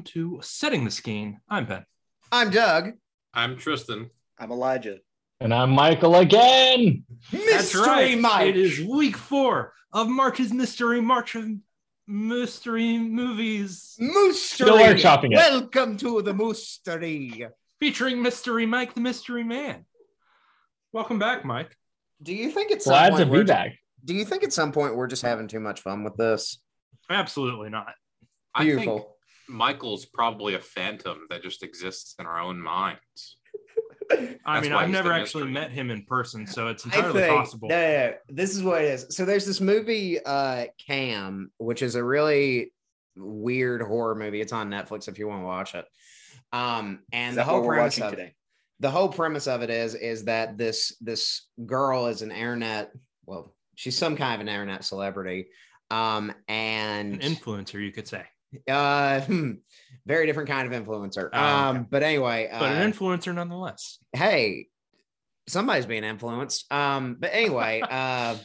Hello and welcome to Setting the Skene. I'm Ben. I'm Doug. I'm Tristan. I'm Elijah. And I'm Michael again. That's Mystery right. Mike. It is week four of March's Mystery March of Mystery Movies Still Moostery. workshopping it. Welcome to the Moostery. featuring Mystery Mike, the Mystery Man. Welcome back, Mike. Do you think at some Glad to be we're, back. Do you think at some point we're just having too much fun with this? Absolutely not. I think Beautiful. Michael's probably a phantom that just exists in our own minds. I mean, I've never actually mystery. met him in person, so it's entirely think possible. no, no, no. this is what it is. So there's this movie, uh, Cam, which is a really weird horror movie. It's on Netflix if you want to watch it. Um, and the whole premise of today? the whole premise of it is is that this this girl is an internet well she's some kind of an internet celebrity um An and influencer, you could say, uh hmm, very different kind of influencer Oh, okay. um but anyway uh, but an influencer nonetheless. hey somebody's being influenced um but anyway uh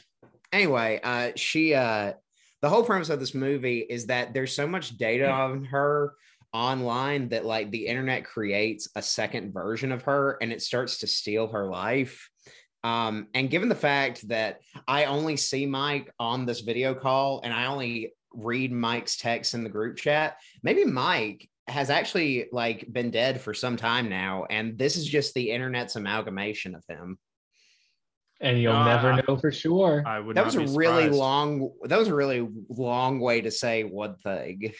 anyway uh she uh the whole premise of this movie is that there's so much data on her online that like the internet creates a second version of her and it starts to steal her life um and given the fact that i only see mike on this video call and i only read mike's text in the group chat maybe mike has actually like been dead for some time now and this is just the internet's amalgamation of him And you'll Uh, never know for sure. I would. that not was a be really long that was a really long way to say one thing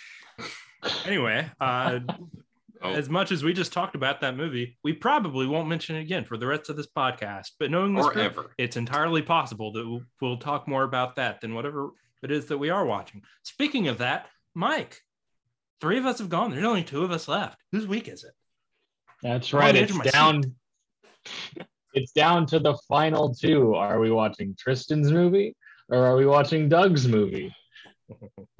Anyway, uh, Oh. as much as we just talked about that movie, we probably won't mention it again for the rest of this podcast. But knowing this Or group, it's entirely possible that we'll, we'll talk more about that than whatever it is that we are watching. Speaking of that, Mike, three of us have gone. There's only two of us left. Whose week is it? That's right. It's down. It's down to the final two. Are we watching Tristan's movie or are we watching Doug's movie?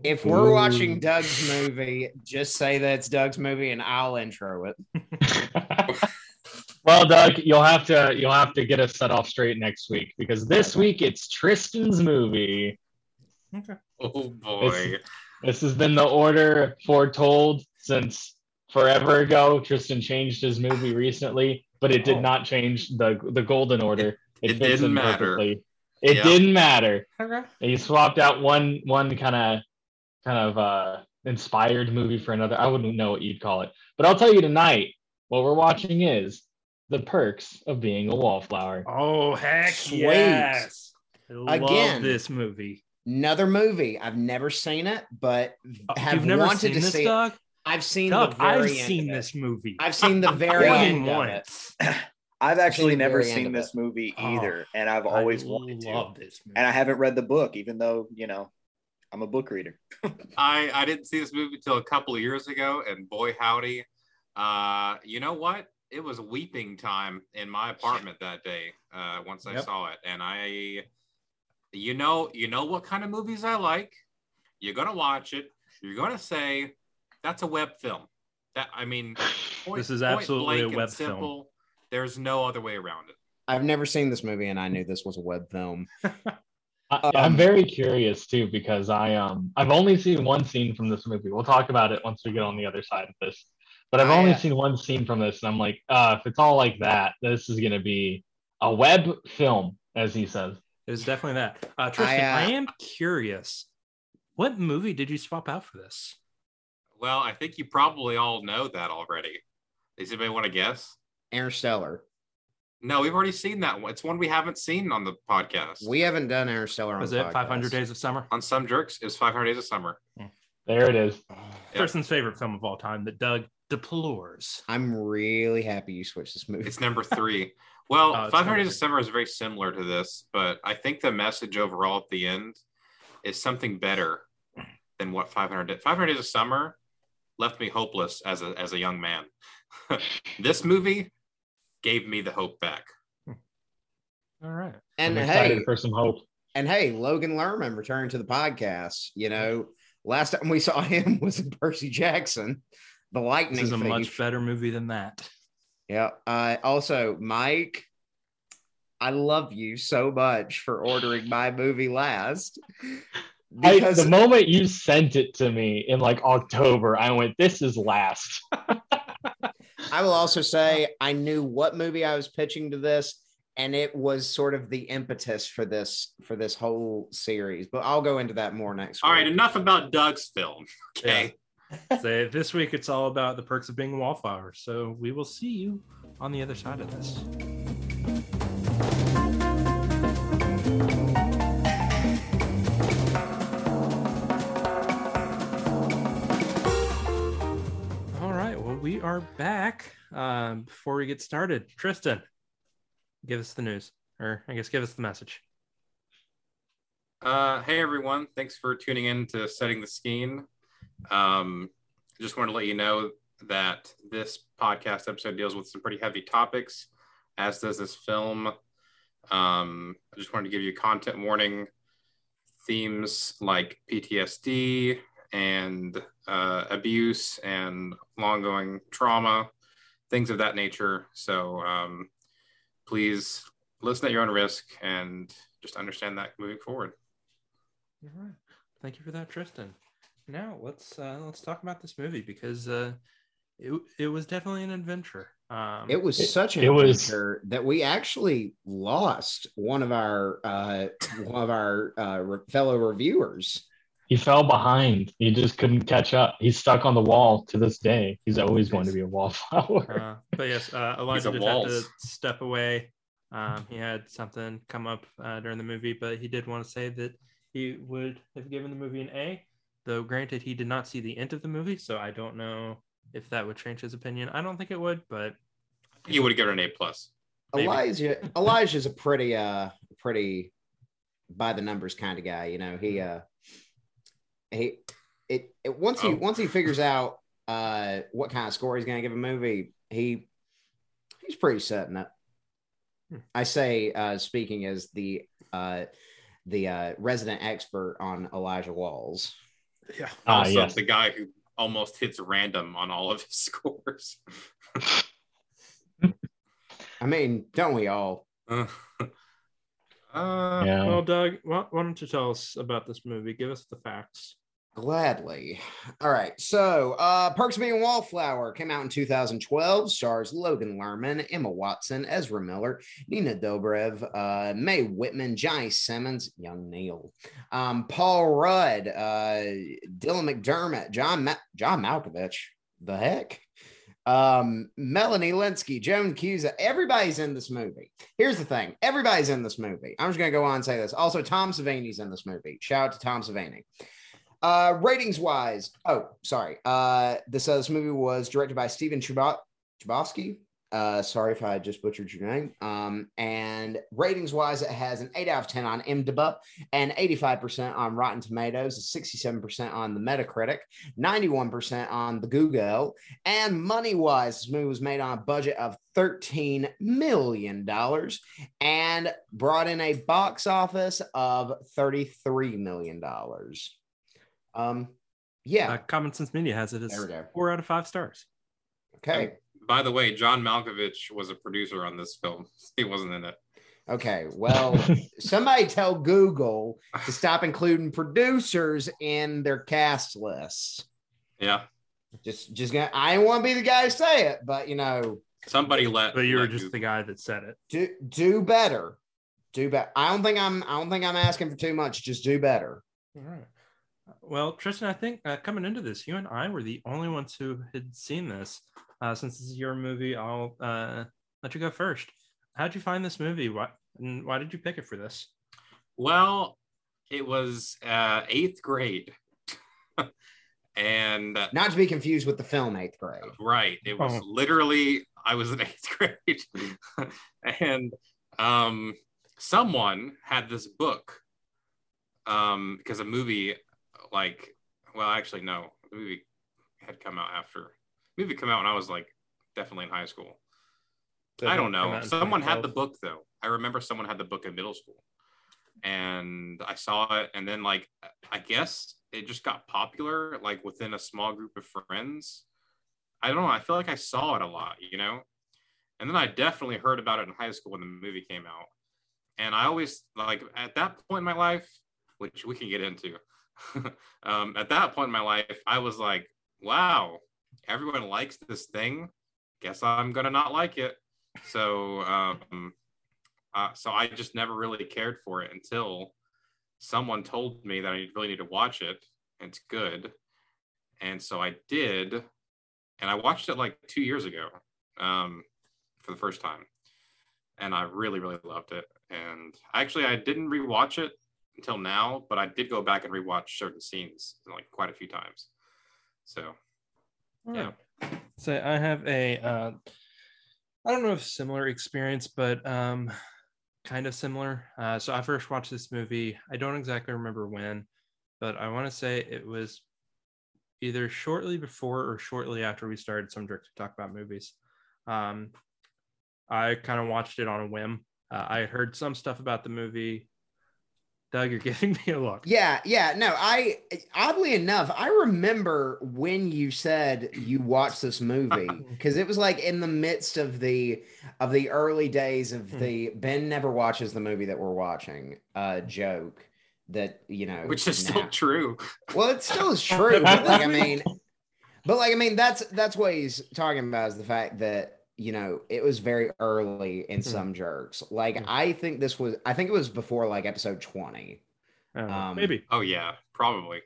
if we're watching doug's movie just say that it's doug's movie and i'll intro it well, Doug, you'll have to you'll have to get us set off straight next week because this week it's Tristan's movie. Oh boy. This has been the order foretold since forever ago. Tristan changed his movie recently, but it did Oh. not change the the golden order. It fits didn't matter. perfectly. It Yep. didn't matter. Okay. He swapped out one one kind of kind of uh inspired movie for another. I wouldn't know what you'd call it. But I'll tell you tonight, what we're watching is the perks of being a wallflower. Oh heck Sweet. yes! I love Again. this movie. Another movie i've never seen it but Oh, have You've never wanted seen to this, see it. I've seen Doug, the very I've end seen of it. this movie. i've seen the very More end of it. once. I've actually the never seen this it. movie Oh, either, and I've I always wanted to. this movie. And I haven't read the book, even though you know I'm a book reader. I, I didn't see this movie until a couple of years ago, and boy howdy, uh, you know what? It was weeping time in my apartment that day. Uh, once I Yep. saw it, and I, you know, you know what kind of movies I like. You're gonna watch it. You're gonna say that's a Webb film. That I mean, point- This is absolutely a blank and Webb film. simple. There's no other way around it. i've never seen this movie and i knew this was a Webb film I, I'm very curious too because I um I've only seen one scene from this movie. We'll talk about it once we get on the other side of this. But I've only uh, seen one scene from this, and I'm like, uh, if it's all like that, this is gonna be a Webb film, as he says. It was definitely that. Uh, Tristan, I, I, uh, am curious. What movie did you swap out for this? Well, I think you probably all know that already. Does anybody want to guess? interstellar No, we've already seen that one. It's one we haven't seen on the podcast. we haven't done interstellar Was the it 500. Days of Summer? on some jerks it was 500 Days of Summer. There it is. Yeah. Tristan's favorite film of all time that Doug deplores. i'm really happy you switched this movie It's number three. Well, uh, it's 500 Days of. Summer is very similar to this, but I think the message overall at the end is something better than what 500 did. 500 Days of Summer left me hopeless as a, as a young man. this movie gave me the hope back. Hmm. All right. and I'm excited hey for some hope. And hey, Logan Lerman returned to the podcast. You know, last time we saw him was in Percy Jackson, the Lightning This is a Thief. much better movie than that. Yeah. Uh, also, Mike, I love you so much for ordering my movie last. I, because the moment you sent it to me in like October, I went, "This is last." I will also say I knew what movie I was pitching to this, and it was sort of the impetus for this for this whole series. But I'll go into that more next. All right, week. enough about Doug's film. Okay. So this week it's all about the perks of being a wallflower. So we will see you on the other side of this. All right. Well, we are back. Um, before we get started, Tristan, give us the news, or I guess give us the message. Uh, hey everyone, thanks for tuning in to Setting the Scheme. Um, just wanted to let you know that this podcast episode deals with some pretty heavy topics, as does this film. Um, I just wanted to give you content warning. Themes like PTSD and uh, abuse and long-going trauma, things of that nature. So um, please listen at your own risk and just understand that moving forward. All right. Thank you for that, Tristan. Now let's uh, let's talk about this movie because uh, it it was definitely an adventure. Um, It was It- such an it was- adventure that we actually lost one of our uh, one of our uh, re- fellow reviewers. He fell behind. He just couldn't catch up. He's stuck on the wall to this day. He's always going to be a wallflower. uh, but yes, uh, Elijah a did have to step away. Um, he had something come up uh, during the movie, but he did want to say that he would have given the movie an A. Though, granted, he did not see the end of the movie, so I don't know if that would change his opinion. I don't think it would, but You would have given an A plus. Maybe. Elijah Elijah's a pretty uh pretty by the numbers kind of guy. You know he uh he it, it once he Oh. once he figures out uh what kind of score he's gonna give a movie he he's pretty setting it. Hmm. I say uh speaking as the uh the uh resident expert on Elijah Walls. Yeah, Ah, also, yes. the guy who almost hits random on all of his scores. I mean, don't we all? uh, Yeah. Well, Doug, why, why don't you tell us about this movie? Give us the facts. Gladly. All right. So, uh, Perks of Being a Wallflower came out in 2012. Stars Logan Lerman, Emma Watson, Ezra Miller, Nina Dobrev, uh, Mae Whitman, Johnny Simmons, Young Neil, um, Paul Rudd, uh, Dylan McDermott, John Ma- John Malkovich. The heck. Um, Melanie Lynskey, Joan Cusack, everybody's in this movie. Here's the thing: everybody's in this movie. I'm just gonna go on and say this. Also, Tom Savini's in this movie. Shout out to Tom Savini. Uh, ratings wise, oh, sorry. Uh, this, uh, this movie was directed by Stephen Chubot- Chbosky. Uh, sorry if I just butchered your name. Um, and ratings wise, it has an 8 out of 10 on MDB and 85% on Rotten Tomatoes, 67% on the Metacritic, 91% on the Google. And money wise, this movie was made on a budget of $13 million and brought in a box office of $33 million. Um, yeah. Uh, Common Sense Media has it as There we go. four out of five stars. Okay. by the way, John Malkovich was a producer on this film. He wasn't in it. Okay. Well, somebody tell Google to stop including producers in their cast lists. Yeah. Just, just gonna. I don't want to be the guy to say it, but you know, Somebody let. But you were just Google- the guy that said it. do do better. Do better. I don't think I'm. I don't think I'm asking for too much. Just do better. All right. Well, Tristan, I think uh, coming into this, you and I were the only ones who had seen this. Uh, since this is your movie, I'll uh, let you go first. How'd you find this movie? Why, and why did you pick it for this? Well, it was uh, eighth grade. and uh, Not to be confused with the film Eighth Grade. right, it was Oh. literally, I was in eighth grade. and um, someone had this book um, because a movie, like, well, actually, no, the movie had come out after. movie come out when I was like definitely in high school. I don't know. Someone had the book though. I remember someone had the book in middle school, and I saw it, and then like I guess it just got popular like within a small group of friends. I don't know. I feel like I saw it a lot, you know. And then I definitely heard about it in high school when the movie came out. And I always like at that point in my life, which we can get into, um, at that point in my life, I was like, wow, everyone likes this thing. Guess I'm gonna not like it. So, um, uh, so I just never really cared for it until someone told me that I really need to watch it. And It's good, and so I did, and I watched it like two years ago um, for the first time, and I really, really loved it. And actually, I didn't rewatch it until now, but I did go back and rewatch certain scenes like quite a few times. So, yeah. So I have a, uh, I don't know if similar experience, but um, kind of similar. Uh, so I first watched this movie. I don't exactly remember when, but I want to say it was either shortly before or shortly after we started some jerk to talk about movies. Um, I kind of watched it on a whim. Uh, I heard some stuff about the movie. Doug, you're giving me a look. Yeah, yeah. No, I oddly enough, I remember when you said you watched this movie because it was like in the midst of the of the early days of Hmm. the Ben never watches the movie that we're watching uh joke that you know which is still true. well it still is true but like I mean but like I mean that's that's what he's talking about is the fact that you know it was very early in Hmm. some jerks like Hmm. I think this was I think it was before like episode 20 I Um, maybe. Oh yeah, probably.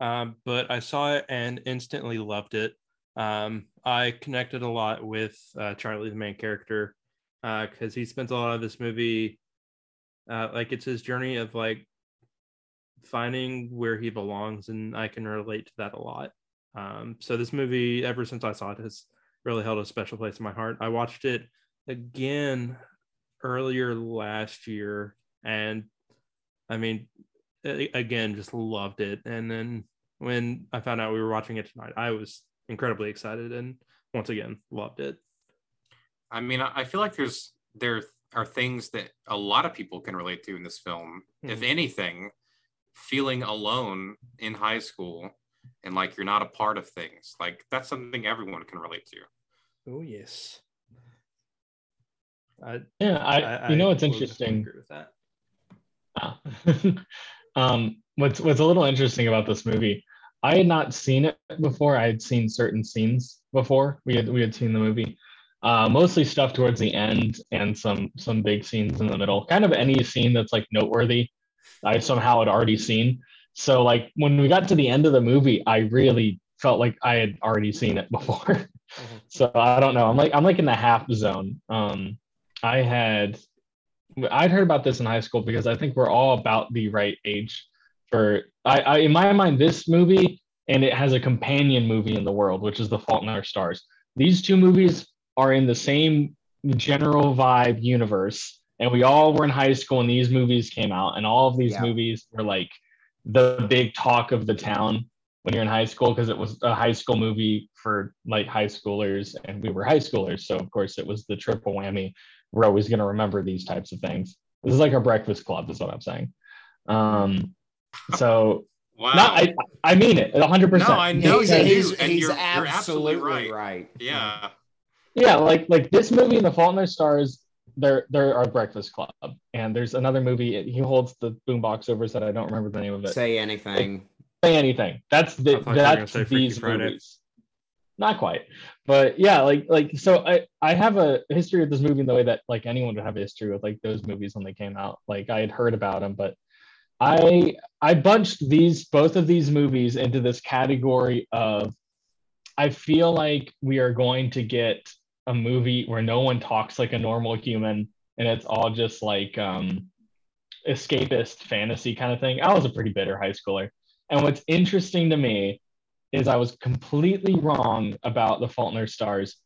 um, but I saw it and instantly loved it. Um, I connected a lot with uh, Charlie, the main character, because he spends a lot of this movie, uh, like it's his journey of like finding where he belongs, and I can relate to that a lot. Um, so this movie, ever since I saw it, has really held a special place in my heart. I watched it again earlier last year, and I mean, again, just loved it. And then when I found out we were watching it tonight, I was incredibly excited and once again loved it. I mean, I feel like there's there are things that a lot of people can relate to in this film. If Mhm. anything, feeling alone in high school and like you're not a part of things. Like that's something everyone can relate to. Oh yes. I, Yeah, I, you know what's interesting? agree with that. Ah. um, what's what's a little interesting about this movie? I had not seen it before. I had seen certain scenes before. We had we had seen the movie, uh, mostly stuff towards the end and some some big scenes in the middle. Kind of any scene that's like noteworthy, I somehow had already seen. So like when we got to the end of the movie, I really felt like I had already seen it before. So I don't know. I'm like I'm like in the half zone. Um, I had I'd heard about this in high school because I think we're all about the right age for I, I in my mind this movie and it has a companion movie in the world which is The Fault in Our Stars. These two movies are in the same general vibe universe and we all were in high school when these movies came out and all of these Yeah. movies were like the big talk of the town when you're in high school because it was a high school movie for like high schoolers and we were high schoolers so of course it was the triple whammy we're always going to remember these types of things. This is like our breakfast club, is what I'm saying. Um, so Wow. no, I I mean it, 100. No, percent I know he's, you he's, and he's you're- you're absolutely, absolutely right. yeah. Yeah, like like this movie and The Fault in Our Stars, they're they're our breakfast club. And there's another movie. He holds the boombox over his head. I don't remember the name of it. Say, Say anything. That's the I thought you were gonna that's these movies. Not quite, but yeah, like like so. I I have a history with this movie in the way that like anyone would have a history with like those movies when they came out. Like I had heard about them, but I I bunched these both of these movies into this category of I feel like we are going to get a movie where no one talks like a normal human and it's all just like um escapist fantasy kind of thing. I was a pretty bitter high schooler. And what's interesting to me is I was completely wrong about The Fault in Our Stars.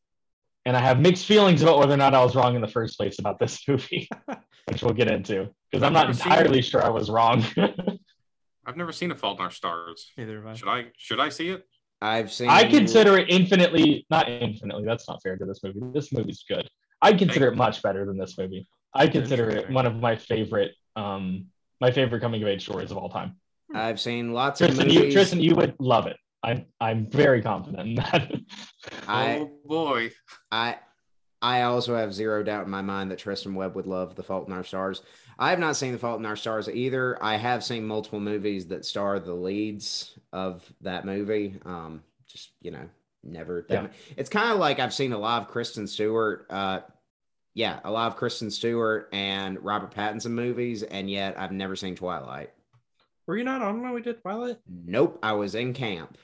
And I have mixed feelings about whether or not I was wrong in the first place about this movie, which we'll get into because I'm not I've never seen entirely sure I was wrong. I've never seen A Fault in Our Stars. Neither have I. Should I should I see it? I've seen. I consider it infinitely, not infinitely, that's not fair to this movie. This movie's good. I consider it much better than this movie. I consider it one of my favorite, um, my favorite coming of age stories of all time. I've seen lots of Tristan, you, movies. Tristan, you would love it. I'm, I'm very confident in that. I oh boy. I I also have zero doubt in my mind that Tristan Webb would love The Fault in Our Stars. I have not seen The Fault in Our Stars either. I have seen multiple movies that star the leads of that movie. Um, just you know, never. Yeah. It's kind of like I've seen a lot of Kristen Stewart. Uh, yeah, a lot of Kristen Stewart and Robert Pattinson movies, and yet I've never seen Twilight. Were you not on when we did Twilight? Nope, I was in camp.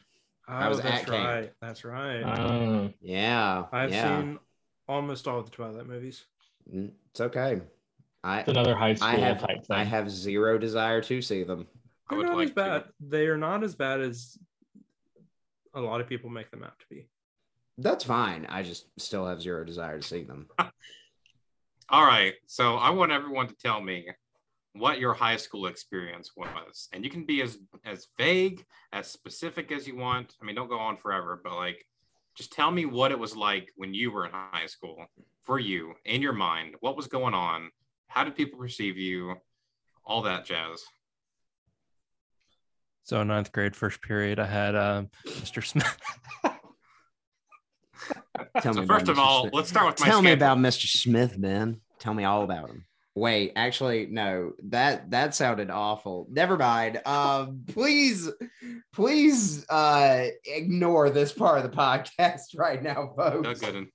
Oh, was that's at camp. right. That's right. Uh, Yeah, I've yeah. seen almost all of the Twilight movies. Mm, It's okay. I it's another high school I have type thing. I have zero desire to see them. They're would not like as bad. to. They are not as bad as a lot of people make them out to be. That's fine. I just still have zero desire to see them. All right. So I want everyone to tell me what your high school experience was. And you can be as as vague, as specific as you want. I mean, don't go on forever, but like just tell me what it was like when you were in high school for you in your mind. What was going on? How did people perceive you? All that jazz. So ninth grade, first period, I had um, Mr. Smith. Tell so me first about of Mr. all, Smith. let's start with my Tell me schedule. about Mr. Smith, man. Tell me all about him. Wait, actually, no. That that sounded awful. Never mind. Um, please, please, uh, ignore this part of the podcast right now, folks. Doug Gooden.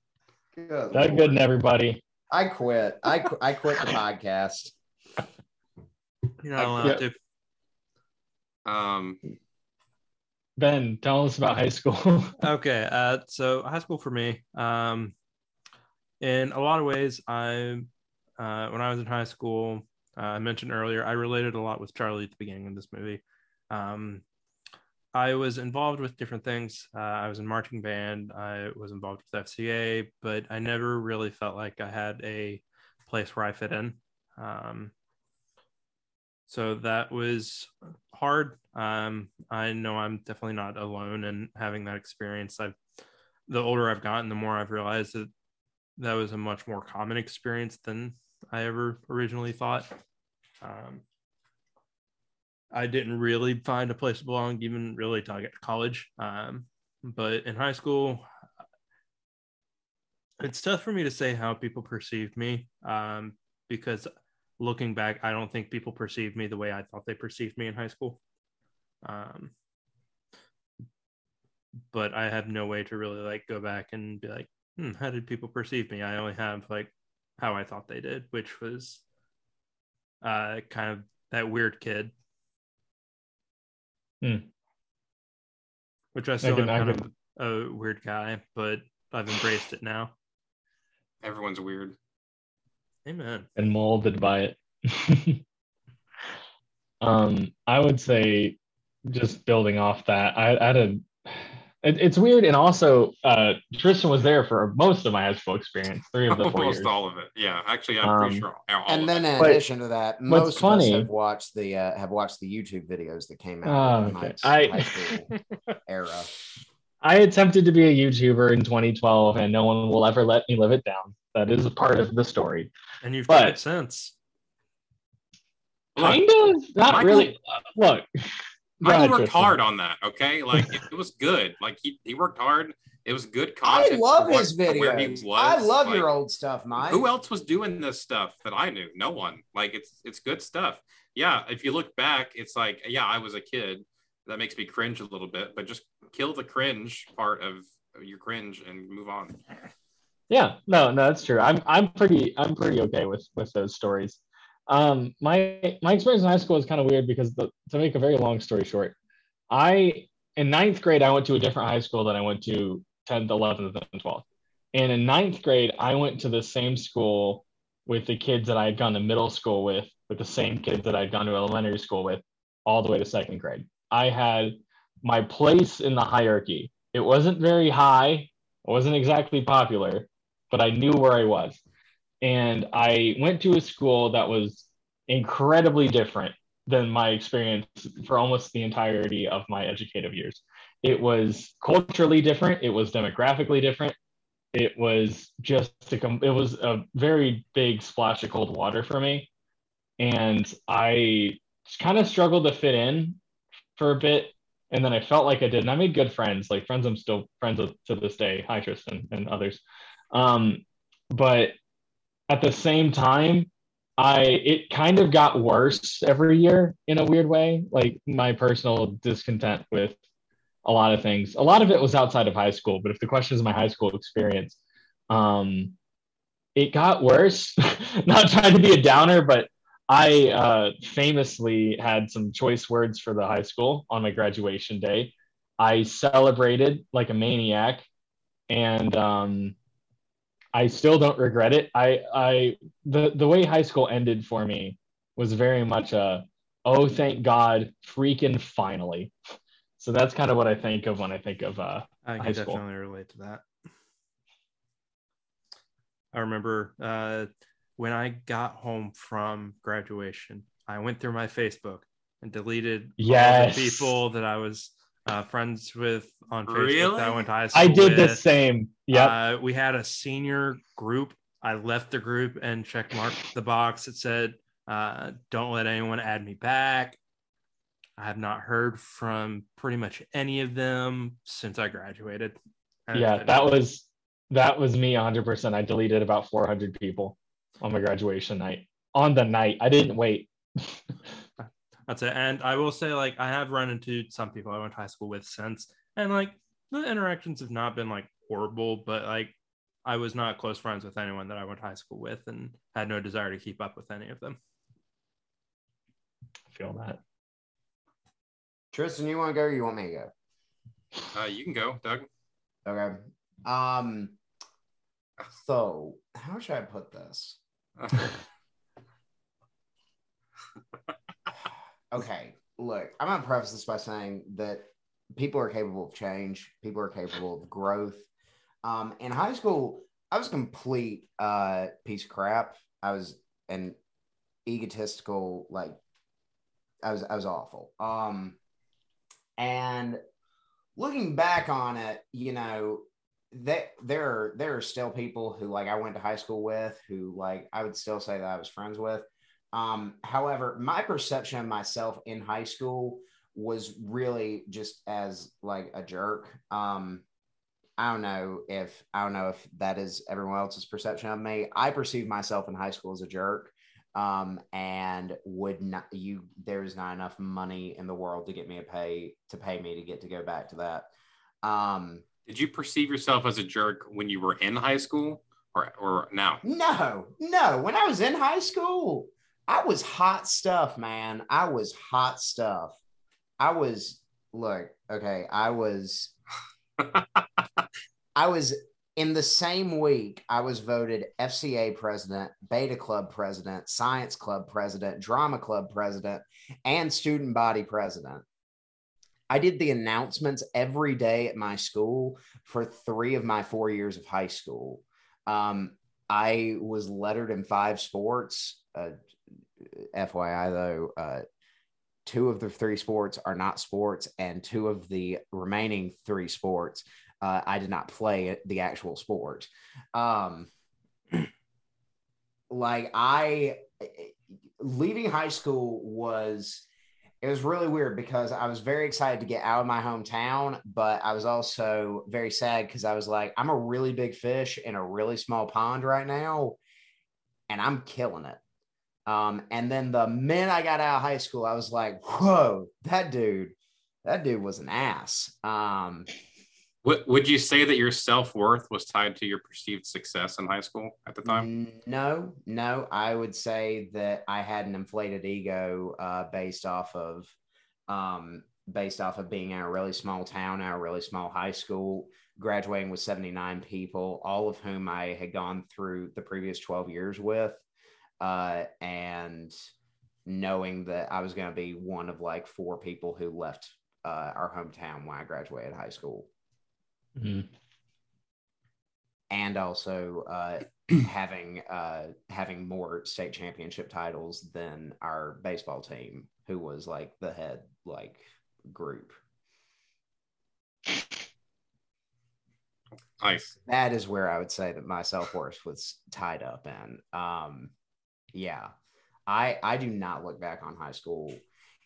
Good That Lord. good and everybody. I quit. I qu- I quit the podcast. You're not allowed to. Um, Ben, tell us about high school. Okay, uh, so high school for me, um, in a lot of ways, I, uh, when I was in high school, uh, I mentioned earlier, I related a lot with Charlie at the beginning of this movie. Um, I was involved with different things. Uh, I was in marching band. I was involved with FCA, but I never really felt like I had a place where I fit in. Um, so that was hard. Um, I know I'm definitely not alone in having that experience. I've the older I've gotten, the more I've realized that that was a much more common experience than I ever originally thought. Um, I didn't really find a place to belong, even really till I got to college. Um, but in high school, it's tough for me to say how people perceived me um, because looking back, I don't think people perceived me the way I thought they perceived me in high school. Um, but I have no way to really like go back and be like, hmm, how did people perceive me? I only have like how I thought they did, which was uh, kind of that weird kid. Hmm. Which I still can- I am kind of a weird guy, but I've embraced it now. everyone's weird. Amen. and molded by it. um, I would say, just building off that, I, I had a. It, it's weird, and also uh, Tristan was there for most of my high school experience, three of the four Almost years. all of it. Yeah, actually, I'm pretty Um, sure. All And of then it. in But addition to that, what's most of funny- us have watched the uh, have watched the YouTube videos that came Oh, out in okay. Mike's I- high school era. I attempted to be a YouTuber in 2012, and no one will ever let me live it down. That is a part of the story. And you've But- done it since. Kind of, not Michael- really. Uh, look, Go Michael ahead, worked Tristan. hard on that. Okay, like it, it was good. Like he, he worked hard. It was good content. I love for what- his for where he videos. was. I love Like, your old stuff, Mike. Who else was doing this stuff that I knew? No one. Like it's it's good stuff. Yeah, if you look back, it's like yeah, I was a kid. That makes me cringe a little bit, but just kill the cringe part of your cringe and move on. Yeah, no, no, that's true. I'm I'm pretty I'm pretty okay with with those stories. Um, my my experience in high school is kind of weird because the, to make a very long story short, I in ninth grade I went to a different high school than I went to 10th, 11th, and 12th. And in ninth grade, I went to the same school with the kids that I had gone to middle school with, with the same kids that I'd gone to elementary school with, all the way to second grade. I had my place in the hierarchy. It wasn't very high, it wasn't exactly popular, but I knew where I was. And I went to a school that was incredibly different than my experience for almost the entirety of my educative years. It was culturally different, it was demographically different. It was just a, it was a very big splash of cold water for me. And I kind of struggled to fit in for a bit. And then I felt like I did. And I made good friends, like friends I'm still friends with to this day. Hi, Tristan and others. Um, but at the same time, I it kind of got worse every year in a weird way. Like my personal discontent with a lot of things. A lot of it was outside of high school, but if the question is my high school experience, um, it got worse. Not trying to be a downer, but I uh, famously had some choice words for the high school on my graduation day. I celebrated like a maniac, and um, I still don't regret it. I, I, the the way high school ended for me was very much a, oh thank God, freaking finally. So that's kind of what I think of when I think of uh, I can high school. definitely relate to that. I remember uh, when I got home from graduation, I went through my Facebook and deleted all the people that I was uh, friends with on Facebook Really? that I went to high school I did the same. Yeah, Uh, we had a senior group. I left the group and check marked the box that said, uh, "Don't let anyone add me back." I have not heard from pretty much any of them since I graduated. And yeah, been- that was that was me 100%. I deleted about 400 people on my graduation night. On the night, I didn't wait. That's it. And I will say, like, I have run into some people I went to high school with since, and like the interactions have not been like horrible, but like I was not close friends with anyone that I went to high school with and had no desire to keep up with any of them. I feel that. Tristan, you want to go or you want me to go? Uh, you can go, Doug. Okay. Um. So, how should I put this? Okay, look, I'm gonna preface this by saying that people are capable of change. People are capable of growth. Um, in high school, I was complete uh, piece of crap. I was an egotistical, like I was, I was awful. Um, and looking back on it, you know, that there are there are still people who like I went to high school with who like I would still say that I was friends with. Um, however, my perception of myself in high school was really just as like a jerk. Um, I don't know if I don't know if that is everyone else's perception of me. I perceive myself in high school as a jerk. Um, and would not you there's not enough money in the world to get me a pay to pay me to get to go back to that. Um, Did you perceive yourself as a jerk when you were in high school or, or now? No, no. When I was in high school, I was hot stuff, man. I was hot stuff. I was, look, okay, I was, I was in the same week, I was voted FCA president, Beta Club president, Science Club president, Drama Club president, and student body president. I did the announcements every day at my school for three of my four years of high school. Um, I was lettered in five sports. Uh, FYI, though, uh, two of the three sports are not sports, and two of the remaining three sports, uh, I did not play the actual sport. Um, like I, leaving high school was it was really weird because I was very excited to get out of my hometown, but I was also very sad because I was like, I'm a really big fish in a really small pond right now, and I'm killing it. Um, and then the minute I got out of high school, I was like, whoa, that dude, that dude was an ass. Um, Would, you say that your self worth was tied to your perceived success in high school at the time? No, no. I would say that I had an inflated ego uh, based off of um, based off of being in a really small town, a really small high school, graduating with 79 people, all of whom I had gone through the previous 12 years with. Uh, and knowing that I was going to be one of like four people who left uh, our hometown when I graduated high school Mhm. and also uh, having uh, having more state championship titles than our baseball team, who was like the head like group. Nice. That is where I would say that my self worth was tied up in. Um, yeah, I I do not look back on high school.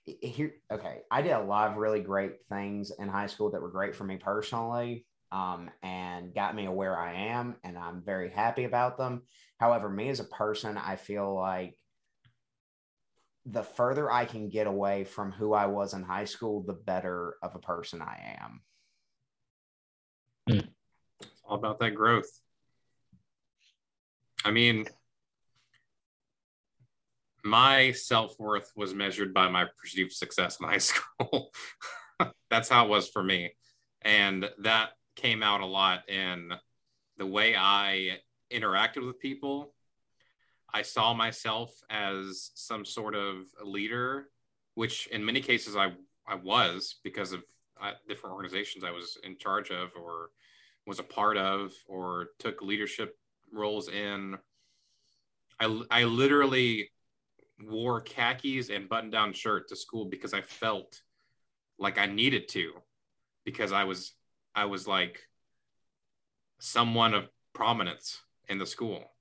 Here, okay, I did a lot of really great things in high school that were great for me personally. um, and got me where I am, and I'm very happy about them. However, me as a person, I feel like the further I can get away from who I was in high school, the better of a person I am. It's all about that growth. I mean, my self worth was measured by my perceived success in high school. That's how it was for me. And that came out a lot in the way I interacted with people. I saw myself as some sort of leader, which in many cases I, I was because of uh, different organizations I was in charge of or was a part of or took leadership roles in. I, I literally wore khakis and button down shirt to school because I felt like I needed to because I was I was like someone of prominence in the school.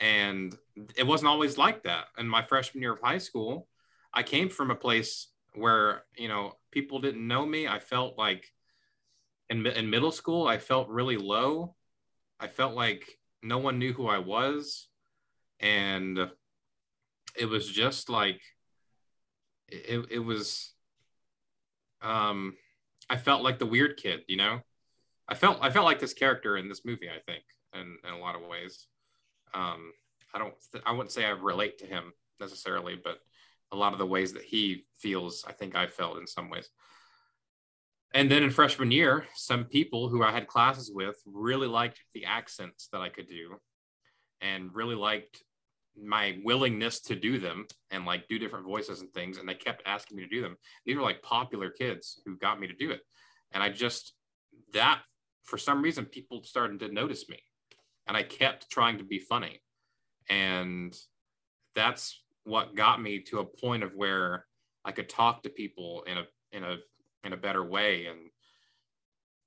And it wasn't always like that. In my freshman year of high school, I came from a place where, you know, people didn't know me. I felt like in, in middle school, I felt really low. I felt like no one knew who I was. And it was just like, it, it was, um, I felt like the weird kid, you know? I felt I felt like this character in this movie. I think, in, in a lot of ways. Um, I don't. Th- I wouldn't say I relate to him necessarily, but a lot of the ways that he feels, I think I felt in some ways. And then in freshman year, some people who I had classes with really liked the accents that I could do, and really liked my willingness to do them and like do different voices and things. And they kept asking me to do them. These were like popular kids who got me to do it. And I just, that for some reason, people started to notice me. And I kept trying to be funny. And that's what got me to a point of where I could talk to people in a, in a, in a better way. And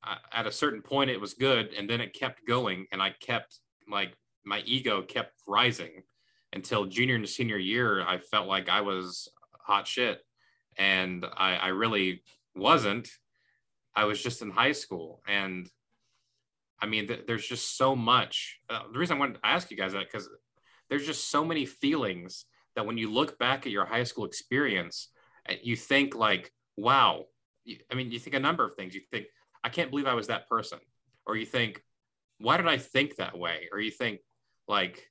I, at a certain point, it was good. And then it kept going. And I kept like, my ego kept rising until junior and senior year, I felt like I was hot shit. And I, I really wasn't. I was just in high school. And I mean, th- there's just so much. Uh, the reason I wanted to ask you guys that, because there's just so many feelings that when you look back at your high school experience, uh, you think like, wow. I mean, you think a number of things. You think, I can't believe I was that person. Or you think, why did I think that way? Or you think, like,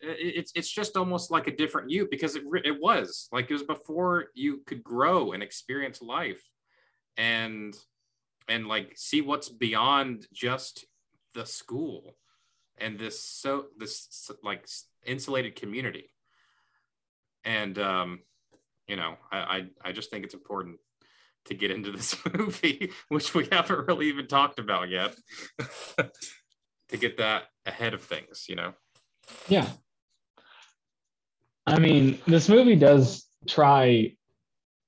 it's it's just almost like a different you because it it was like it was before you could grow and experience life and and like see what's beyond just the school and this so this like insulated community. And um you know I, I i just think it's important to get into this movie which we haven't really even talked about yet to get that ahead of things you know yeah. I mean, this movie does try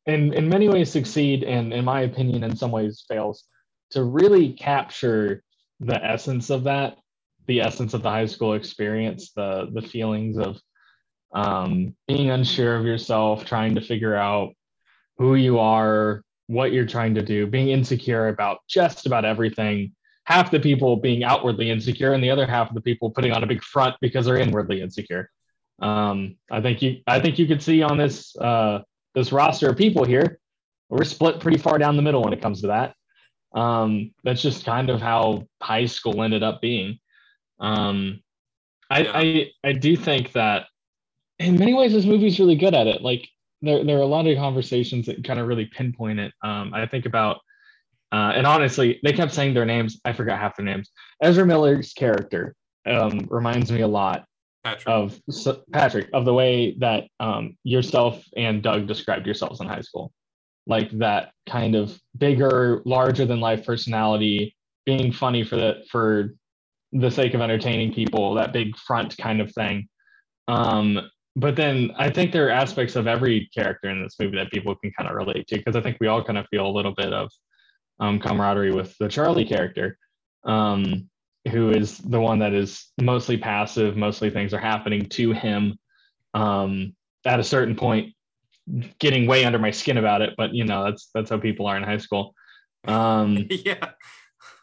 and in many ways succeed and in my opinion in some ways fails to really capture the essence of that the essence of the high school experience the the feelings of um, being unsure of yourself trying to figure out who you are what you're trying to do being insecure about just about everything half the people being outwardly insecure and the other half of the people putting on a big front because they're inwardly insecure. Um, I think you I think you could see on this uh, this roster of people here, we're split pretty far down the middle when it comes to that. Um, that's just kind of how high school ended up being. Um, I. I I do think that in many ways this movie's really good at it. Like there there are a lot of conversations that kind of really pinpoint it. Um, I think about uh, and honestly, they kept saying their names. I forgot half their names. Ezra Miller's character um, reminds me a lot Patrick. of so, Patrick of the way that um, yourself and Doug described yourselves in high school, like that kind of bigger, larger than life personality, being funny for the for the sake of entertaining people, that big front kind of thing. Um, but then I think there are aspects of every character in this movie that people can kind of relate to because I think we all kind of feel a little bit of um, camaraderie with the Charlie character, um, who is the one that is mostly passive. Mostly things are happening to him. Um, at a certain point, getting way under my skin about it, but you know that's that's how people are in high school. Um, yeah.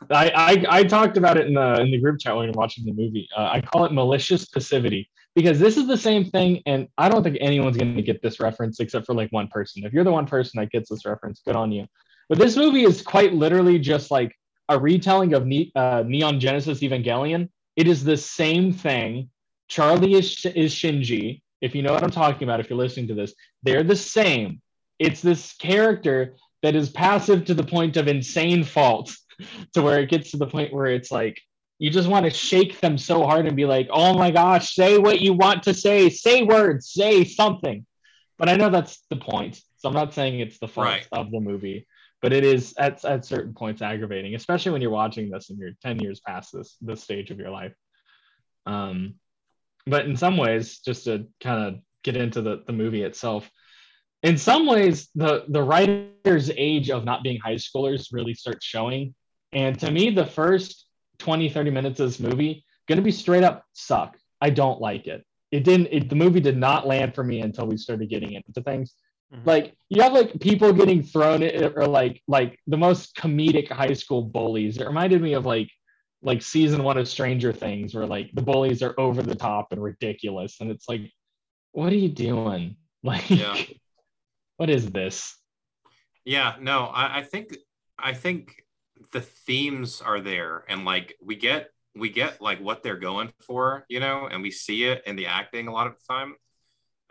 I, I I talked about it in the in the group chat when we were watching the movie. Uh, I call it malicious passivity because this is the same thing, and I don't think anyone's going to get this reference except for like one person. If you're the one person that gets this reference, good on you. But this movie is quite literally just like a retelling of ne- uh, Neon Genesis Evangelion. It is the same thing. Charlie is is Shinji. If you know what I'm talking about, if you're listening to this, they're the same. It's this character that is passive to the point of insane fault to where it gets to the point where it's like you just want to shake them so hard and be like, "Oh my gosh, say what you want to say, say words, say something." But I know that's the point, so I'm not saying it's the fault Right. of the movie, but it is at at certain points aggravating, especially when you're watching this and you're 10 years past this this stage of your life. Um, but in some ways, just to kind of get into the the movie itself, in some ways, the the writer's age of not being high schoolers really starts showing. And to me, the first 20, 30 minutes of this movie gonna be straight up suck. I don't like it. It didn't it, the movie did not land for me until we started getting into things. Mhm. Like you have like people getting thrown in, or like like the most comedic high school bullies. It reminded me of like like season one of Stranger Things, where like the bullies are over the top and ridiculous, and it's like, what are you doing? Like, Yeah. what is this? Yeah, no, I, I think I think the themes are there, and like we get we get like what they're going for, you know, and we see it in the acting a lot of the time.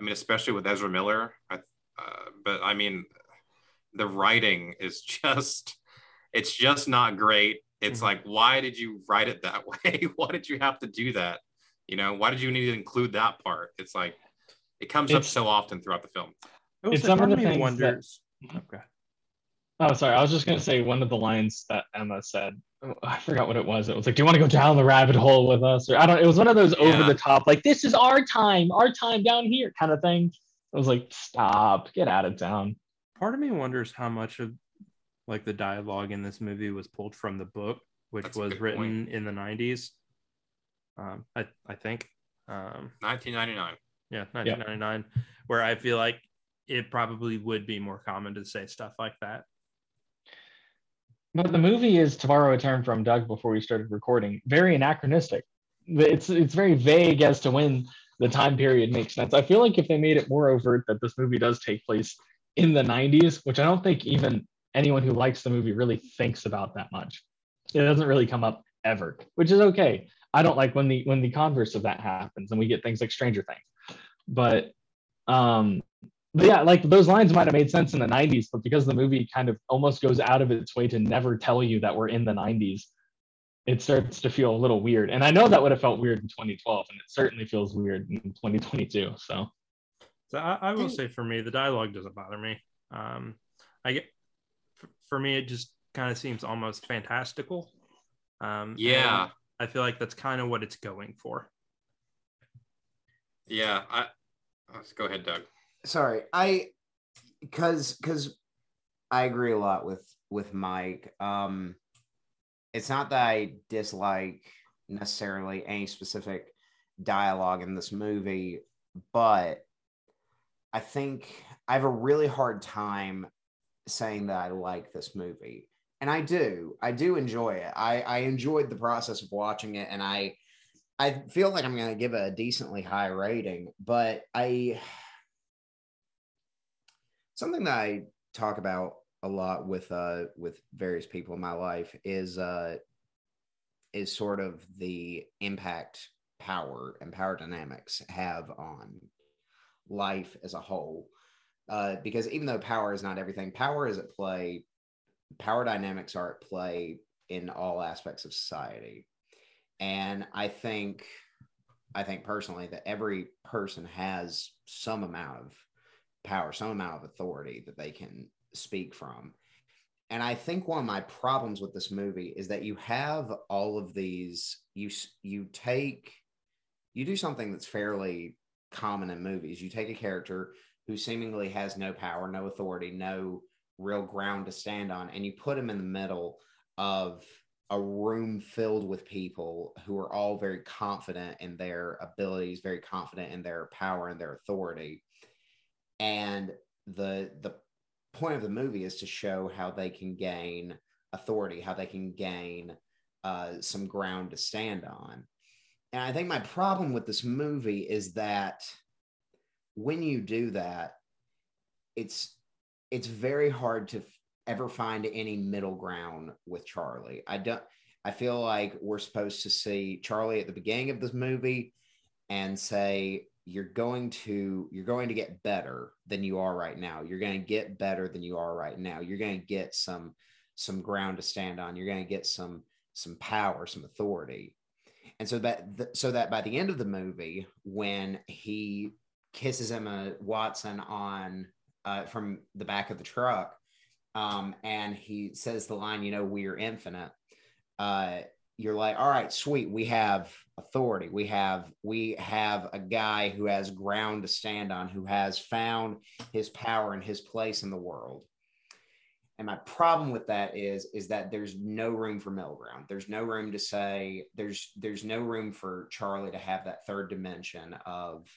I mean, especially with Ezra Miller. I, uh, but I mean, the writing is just it's just not great. It's Mhm. like, why did you write it that way? why did you have to do that? You know, why did you need to include that part? It's like it comes up so often throughout the film. I will It's say, some of the of me that- wonders. Okay. Oh, sorry. I was just gonna say one of the lines that Emma said. oh, I forgot what it was. It was like, "Do you want to go down the rabbit hole with us?" Or I don't. It was one of those over the top, like "This is our time, our time down here" kind of thing. I was like, "Stop, get out of town." Part of me wonders how much of like the dialogue in this movie was pulled from the book, which That's was good written in the 90s. Um, I, I think. Um, 1999. yeah, 1999, where I feel like it probably would be more common to say stuff like that. But the movie is, to borrow a term from Doug before we started recording, very anachronistic. It's it's very vague as to when the time period makes sense. I feel like if they made it more overt that this movie does take place in the 90s, which I don't think even anyone who likes the movie really thinks about that much. It doesn't really come up ever, which is okay. I don't like when the when the converse of that happens and we get things like Stranger Things. But um but yeah, like those lines might have made sense in the 90s, but because the movie kind of almost goes out of its way to never tell you that we're in the 90s, it starts to feel a little weird. And I know that would have felt weird in 2012, and it certainly feels weird in 2022. So So I, I will say for me, the dialogue doesn't bother me. Um, I get for me, it just kind of seems almost fantastical. Um, Yeah, I feel like that's kind of what it's going for. yeah. I let's go ahead, Doug. sorry i because because i agree a lot with with mike um it's not that i dislike necessarily any specific dialogue in this movie but i think i have a really hard time saying that i like this movie. And i do i do enjoy it. I i enjoyed the process of watching it and i i feel like i'm going to give it a decently high rating but i something that I talk about a lot with uh with various people in my life is uh is sort of the impact power and power dynamics have on life as a whole. Uh, because even though power is not everything, power is at play. Power dynamics are at play in all aspects of society, and I think, I think personally that every person has some amount of power, some amount of authority that they can speak from. And I think one of my problems with this movie is that you have all of these. You you take, you do something that's fairly common in movies. You take a character who seemingly has no power, no authority, no real ground to stand on, and you put him in the middle of a room filled with people who are all very confident in their abilities, very confident in their power and their authority and the the point of the movie is to show how they can gain authority, how they can gain uh, some ground to stand on. And I think my problem with this movie is that when you do that, it's it's very hard to ever find any middle ground with Charlie. I don't. I feel like we're supposed to see Charlie at the beginning of this movie and say you're going to you're going to get better than you are right now. You're going to get better than you are right now. You're going to get some some ground to stand on. You're going to get some some power, some authority. And so that th- so that by the end of the movie when he kisses Emma Watson on uh, from the back of the truck um, and he says the line, you know, we are infinite. Uh, you're like, all right, sweet. We have authority. We have we have a guy who has ground to stand on, who has found his power and his place in the world. And my problem with that is is that there's no room for middle ground. There's no room to say there's there's no room for Charlie to have that third dimension of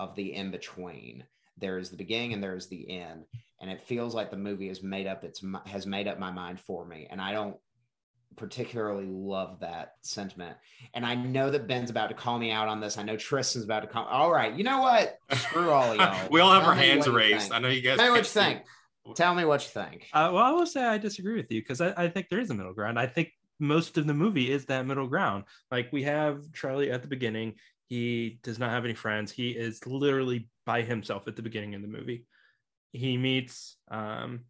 of the in between. There is the beginning and there is the end, and it feels like the movie has made up its has made up my mind for me, and I don't particularly love that sentiment. And I know that Ben's about to call me out on this. I know Tristan's about to call. All right, you know what? Screw all of y'all. we all have Tell our hands raised. I know you guys. Tell me what you can't see. think. Tell me what you think. Uh, well, I will say I disagree with you because I, I think there is a middle ground. I think most of the movie is that middle ground. Like we have Charlie at the beginning. He does not have any friends. He is literally by himself at the beginning of the movie. He meets um,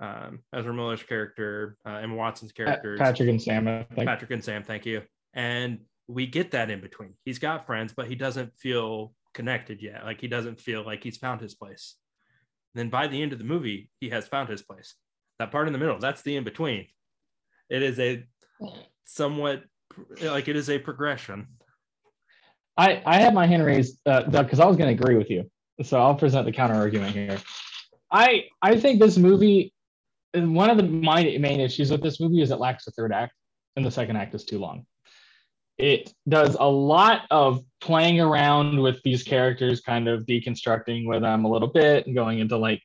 um, Ezra Miller's character, uh, Emma Watson's character, Patrick and Sam. I. Patrick and Sam. Thank you. And we get that in between. He's got friends, but he doesn't feel connected yet. Like he doesn't feel like he's found his place. then by the end of the movie, he has found his place. That part in the middle, that's the in between. It is a somewhat like it is a progression. I, I had my hand raised, uh, Doug, because I was going to agree with you. So I'll present the counter argument here. I I think this movie, one of the my main issues with this movie is it lacks a third act, and the second act is too long. It does a lot of playing around with these characters, kind of deconstructing with them a little bit, and going into like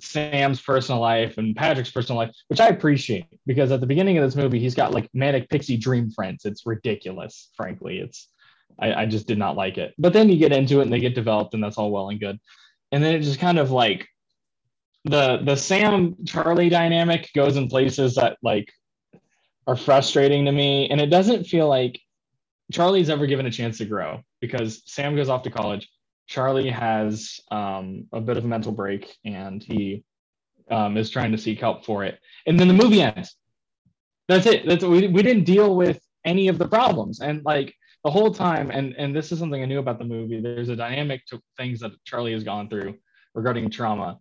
Sam's personal life and Patrick's personal life, which I appreciate because at the beginning of this movie, he's got like manic pixie dream friends. It's ridiculous, frankly. It's I, I just did not like it. But then you get into it and they get developed, and that's all well and good. And then it just kind of like the the Sam Charlie dynamic goes in places that like are frustrating to me, and it doesn't feel like Charlie's ever given a chance to grow because Sam goes off to college. Charlie has um, a bit of a mental break, and he um, is trying to seek help for it. And then the movie ends. That's it. That's we, we didn't deal with any of the problems, and like the whole time and and this is something i knew about the movie there's a dynamic to things that charlie has gone through regarding trauma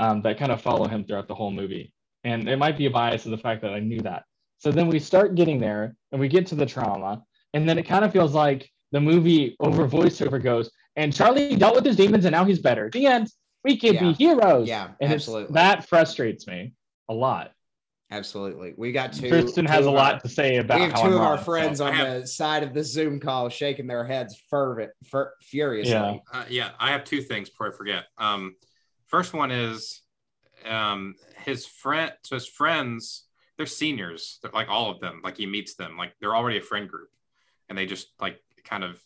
um, that kind of follow him throughout the whole movie and it might be a bias of the fact that i knew that so then we start getting there and we get to the trauma and then it kind of feels like the movie over voiceover goes and charlie dealt with his demons and now he's better the end we can Yeah. be heroes Yeah, and absolutely. that frustrates me a lot Absolutely. We got two. tristan has two a lot our- to say about we have how two I'm of our wrong, so- friends on have- the side of the Zoom call shaking their heads fervent, fer- furiously. Yeah. Uh, yeah, I have two things before I forget. Um, first one is um, his friend. So his friends, they're seniors. They're, like all of them. Like he meets them. Like they're already a friend group, and they just like kind of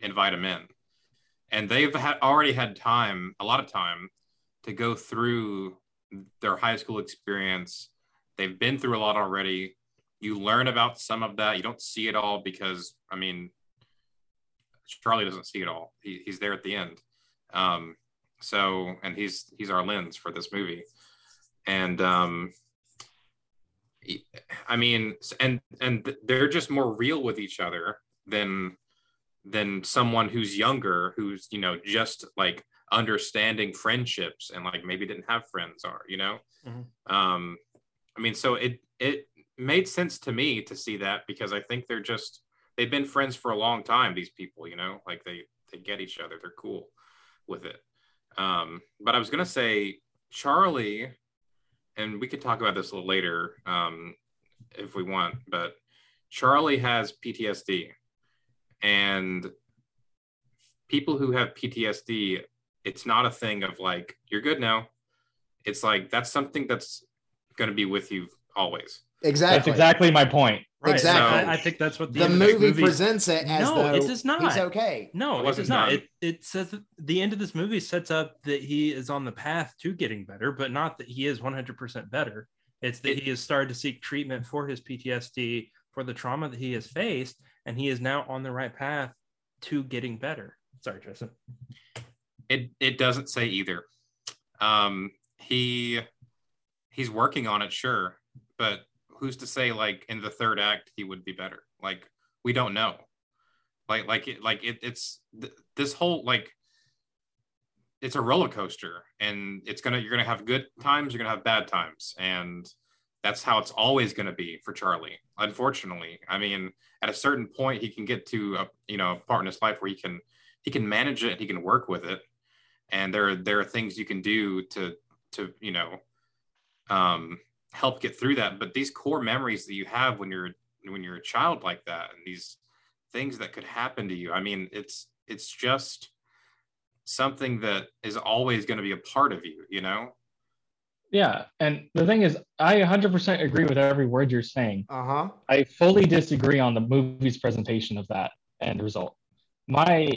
invite him in, and they've had already had time, a lot of time, to go through their high school experience. They've been through a lot already. You learn about some of that. You don't see it all because, I mean, Charlie doesn't see it all. He, he's there at the end. Um, so, and he's he's our lens for this movie, and um, I mean, and and they're just more real with each other than than someone who's younger, who's you know just like understanding friendships and like maybe didn't have friends are, you know. Mhm. Um, I mean, so it it made sense to me to see that because I think they're just they've been friends for a long time these people you know like they they get each other they're cool with it um but i was gonna say charlie and we could talk about this a little later um if we want but charlie has ptsd and people who have ptsd it's not a thing of like you're good now it's like that's something that's going to be with you always. Exactly. That's exactly my point. Right. Exactly. I, I think that's what the, the end of movie, presents it as No, though it does not. he's okay. No, It it, does not. done. It it says the end of this movie sets up that he is on the path to getting better, but not that he is 100% better. It's that he has started to seek treatment for his PTSD, for the trauma that he has faced, and he is now on the right path to getting better. Sorry, Justin. It it doesn't say either. Um, he he's working on it, sure, but who's to say like in the third act he would be better? Like we don't know. Like like it like it, it's th- this whole like it's a roller coaster, and it's gonna you're gonna have good times, you're gonna have bad times, and that's how it's always to be for Charlie. Unfortunately, I mean, at a certain point, he can get to a you know a part in his life where he can he can manage it, he can work with it, and there there are things you can do to to you know um, help get through that. But these core memories that you have when you're when you're a child like that, and these things that could happen to you, I mean, it's it's just something that is always going to be a part of you, you know. Yeah. And the thing is, I 100% agree with every word you're saying. Uh huh. I fully disagree on the movie's presentation of that end result. My,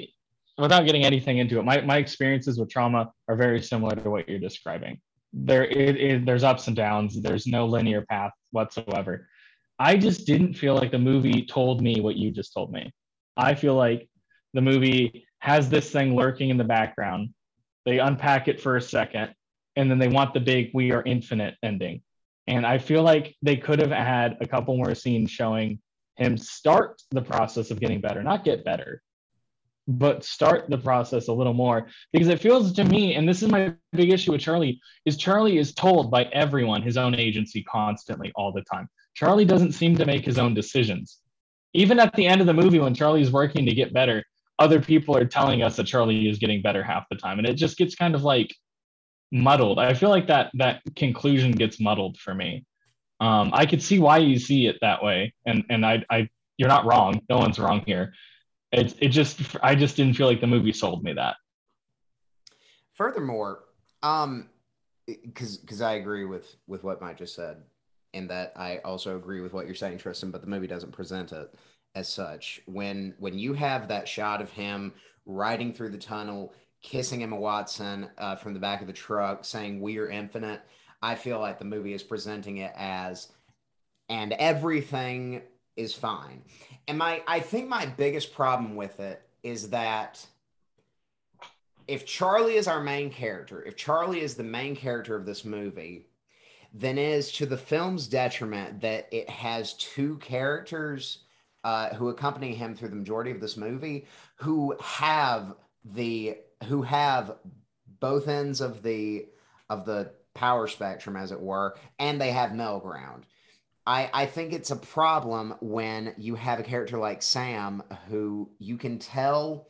without getting anything into it, my, my experiences with trauma are very similar to what you're describing. There, it, it, there's ups and downs. There's no linear path whatsoever. I just didn't feel like the movie told me what you just told me. I feel like the movie has this thing lurking in the background. They unpack it for a second, and then they want the big "We are infinite" ending. And I feel like they could have had a couple more scenes showing him start the process of getting better, not get better, but start the process a little more. Because it feels to me, and this is my big issue with Charlie, is Charlie is told by everyone his own agency constantly all the time. Charlie doesn't seem to make his own decisions. Even at the end of the movie, when Charlie's working to get better, other people are telling us that Charlie is getting better half the time. And it just gets kind of like muddled. I feel like that that conclusion gets muddled for me. Um, I could see why you see it that way, and and I, I you're not wrong. No one's wrong here. It it just I just didn't feel like the movie sold me that. Furthermore, um, because because I agree with with what Mike just said, and that I also agree with what you're saying, Tristan. But the movie doesn't present it as such. When when you have that shot of him riding through the tunnel, kissing Emma Watson uh, from the back of the truck, saying "We are infinite," I feel like the movie is presenting it as, and everything is fine. And my I think my biggest problem with it is that if Charlie is our main character, if Charlie is the main character of this movie, then it is to the film's detriment that it has two characters uh, who accompany him through the majority of this movie who have the who have both ends of the of the power spectrum as it were and they have middle ground I, I think it's a problem when you have a character like Sam who you can tell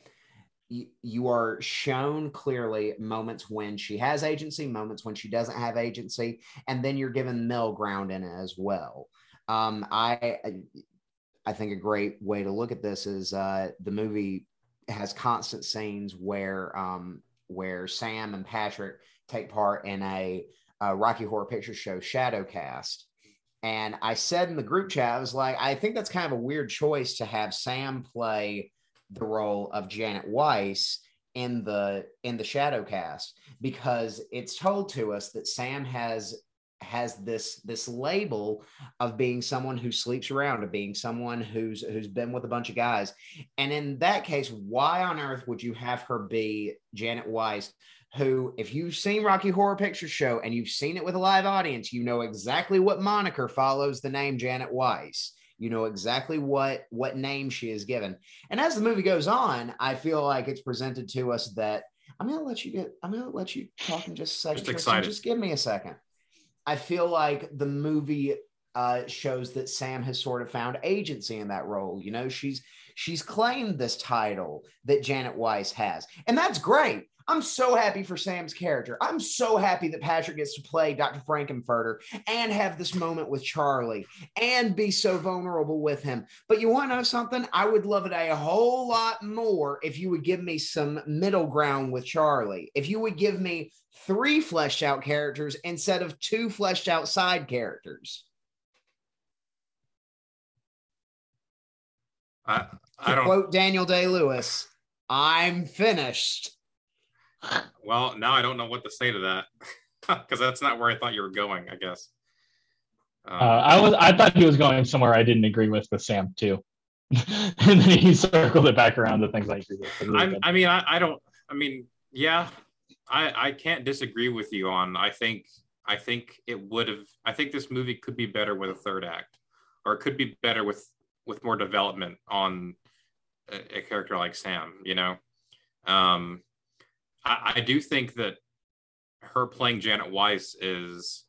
you, you are shown clearly moments when she has agency, moments when she doesn't have agency, and then you're given middle ground in it as well. Um, I I think a great way to look at this is uh, the movie has constant scenes where um, where Sam and Patrick take part in a, a Rocky Horror Picture Show Shadowcast. And I said in the group chat, I was like, I think that's kind of a weird choice to have Sam play the role of Janet Weiss in the in the shadow cast because it's told to us that Sam has has this this label of being someone who sleeps around of being someone who's who's been with a bunch of guys. And in that case why on earth would you have her be Janet Weiss who if you've seen Rocky Horror Picture Show and you've seen it with a live audience you know exactly what moniker follows the name Janet Weiss. You know exactly what what name she is given. And as the movie goes on i feel like it's presented to us that i'm gonna let you get i'm gonna let you talk in just a second Just excited. just give me a second. I feel like the movie uh, shows that sam has sort of found agency in that role. You know she's she's claimed this title that janet weiss has. And that's great I'm so happy for Sam's character. I'm so happy that Patrick gets to play Dr. Frank-N-Furter and have this moment with Charlie and be so vulnerable with him. But you want to know something? I would love it a whole lot more if you would give me some middle ground with Charlie. If you would give me three fleshed out characters instead of two fleshed out side characters. I, I don't quote Daniel Day Lewis. I'm finished. Well, now I don't know what to say to that because that's not where I thought you were going. I guess. Um, Uh, I was I thought he was going somewhere I didn't agree with with Sam too, and then he circled it back around to things I agree with. It was really I'm. I mean, I, I don't. I mean, yeah, I I can't disagree with you on. I think I think it would have. I think this movie could be better with a third act, or it could be better with with more development on a, a character like Sam. You know, um, I, I do think that her playing Janet Weiss is.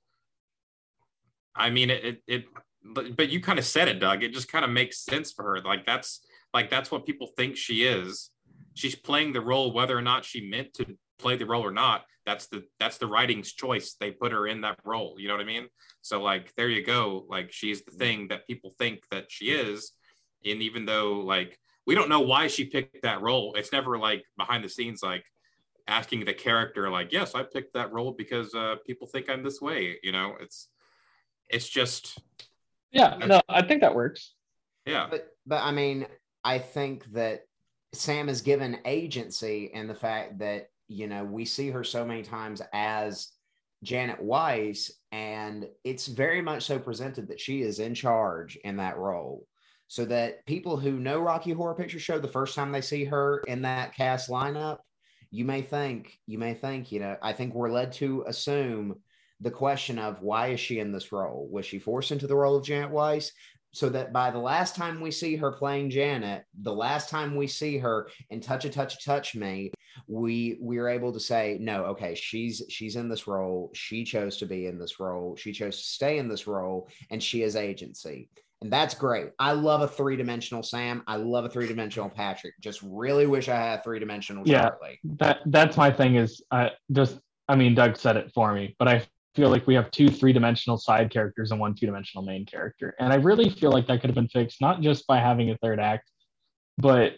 I mean, it it. it but, but you kind of said it, Doug. It just kind of makes sense for her. Like that's like that's what people think she is she's playing the role whether or not she meant to play the role or not that's the that's the writing's choice they put her in that role you know what i mean so like there you go like she's the thing that people think that she is and even though like we don't know why she picked that role it's never like behind the scenes like asking the character like yes i picked that role because uh people think i'm this way you know it's it's just yeah, no, I think that works. yeah But but I mean, I think that Sam is given agency in the fact that you know we see her so many times as Janet Weiss, and it's very much so presented that she is in charge in that role. So that people who know Rocky Horror Picture Show the first time they see her in that cast lineup, you may think, you may think, you know, I think we're led to assume the question of why is she in this role? Was she forced into the role of Janet Weiss? so that by the last time we see her playing Janet, the last time we see her in Touch a Touch Touch Me, we we're able to say, no, okay, she's she's in this role. She chose to be in this role. She chose to stay in this role, and she has agency. And that's great. I love a three-dimensional Sam. I love a three-dimensional Patrick. Just really wish I had a three-dimensional Yeah. Charlie. That that's my thing is I just I mean Doug said it for me, but I feel like we have two three-dimensional side characters and one two-dimensional main character. And I really feel like that could have been fixed not just by having a third act, but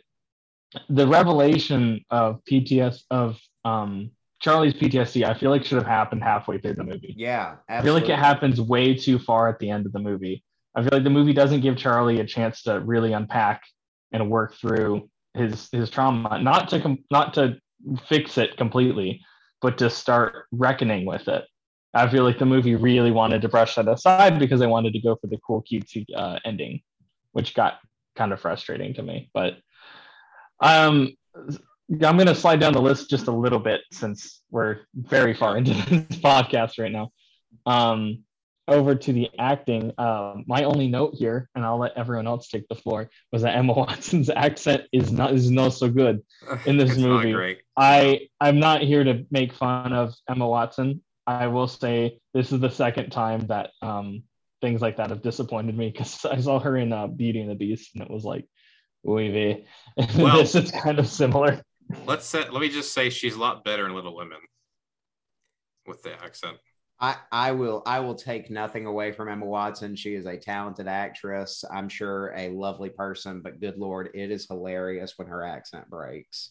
the revelation of PTS of um Charlie's PTSD, I feel like should have happened halfway through the movie. Yeah, I feel like it happens way too far at the end of the movie. I feel like the movie doesn't give Charlie a chance to really unpack and work through his his trauma, not to com- not to fix it completely, but to start reckoning with it. I feel like the movie really wanted to brush that aside because they wanted to go for the cool cutesy uh, ending, which got kind of frustrating to me. But um, I'm going to slide down the list just a little bit since we're very far into this podcast right now. Um, over to the acting. Um, my only note here, and I'll let everyone else take the floor, was that Emma Watson's accent is not is not so good. in this movie. I I'm not here to make fun of Emma Watson. I will say this is the second time that um, things like that have disappointed me because I saw her in uh, Beauty and the Beast and it was like, vey. Well- this is kind of similar. let's say, let me just say she's a lot better in little women with the accent I, I will I will take nothing away from Emma Watson. She is a talented actress. I'm sure a lovely person, but good lord, it is hilarious when her accent breaks.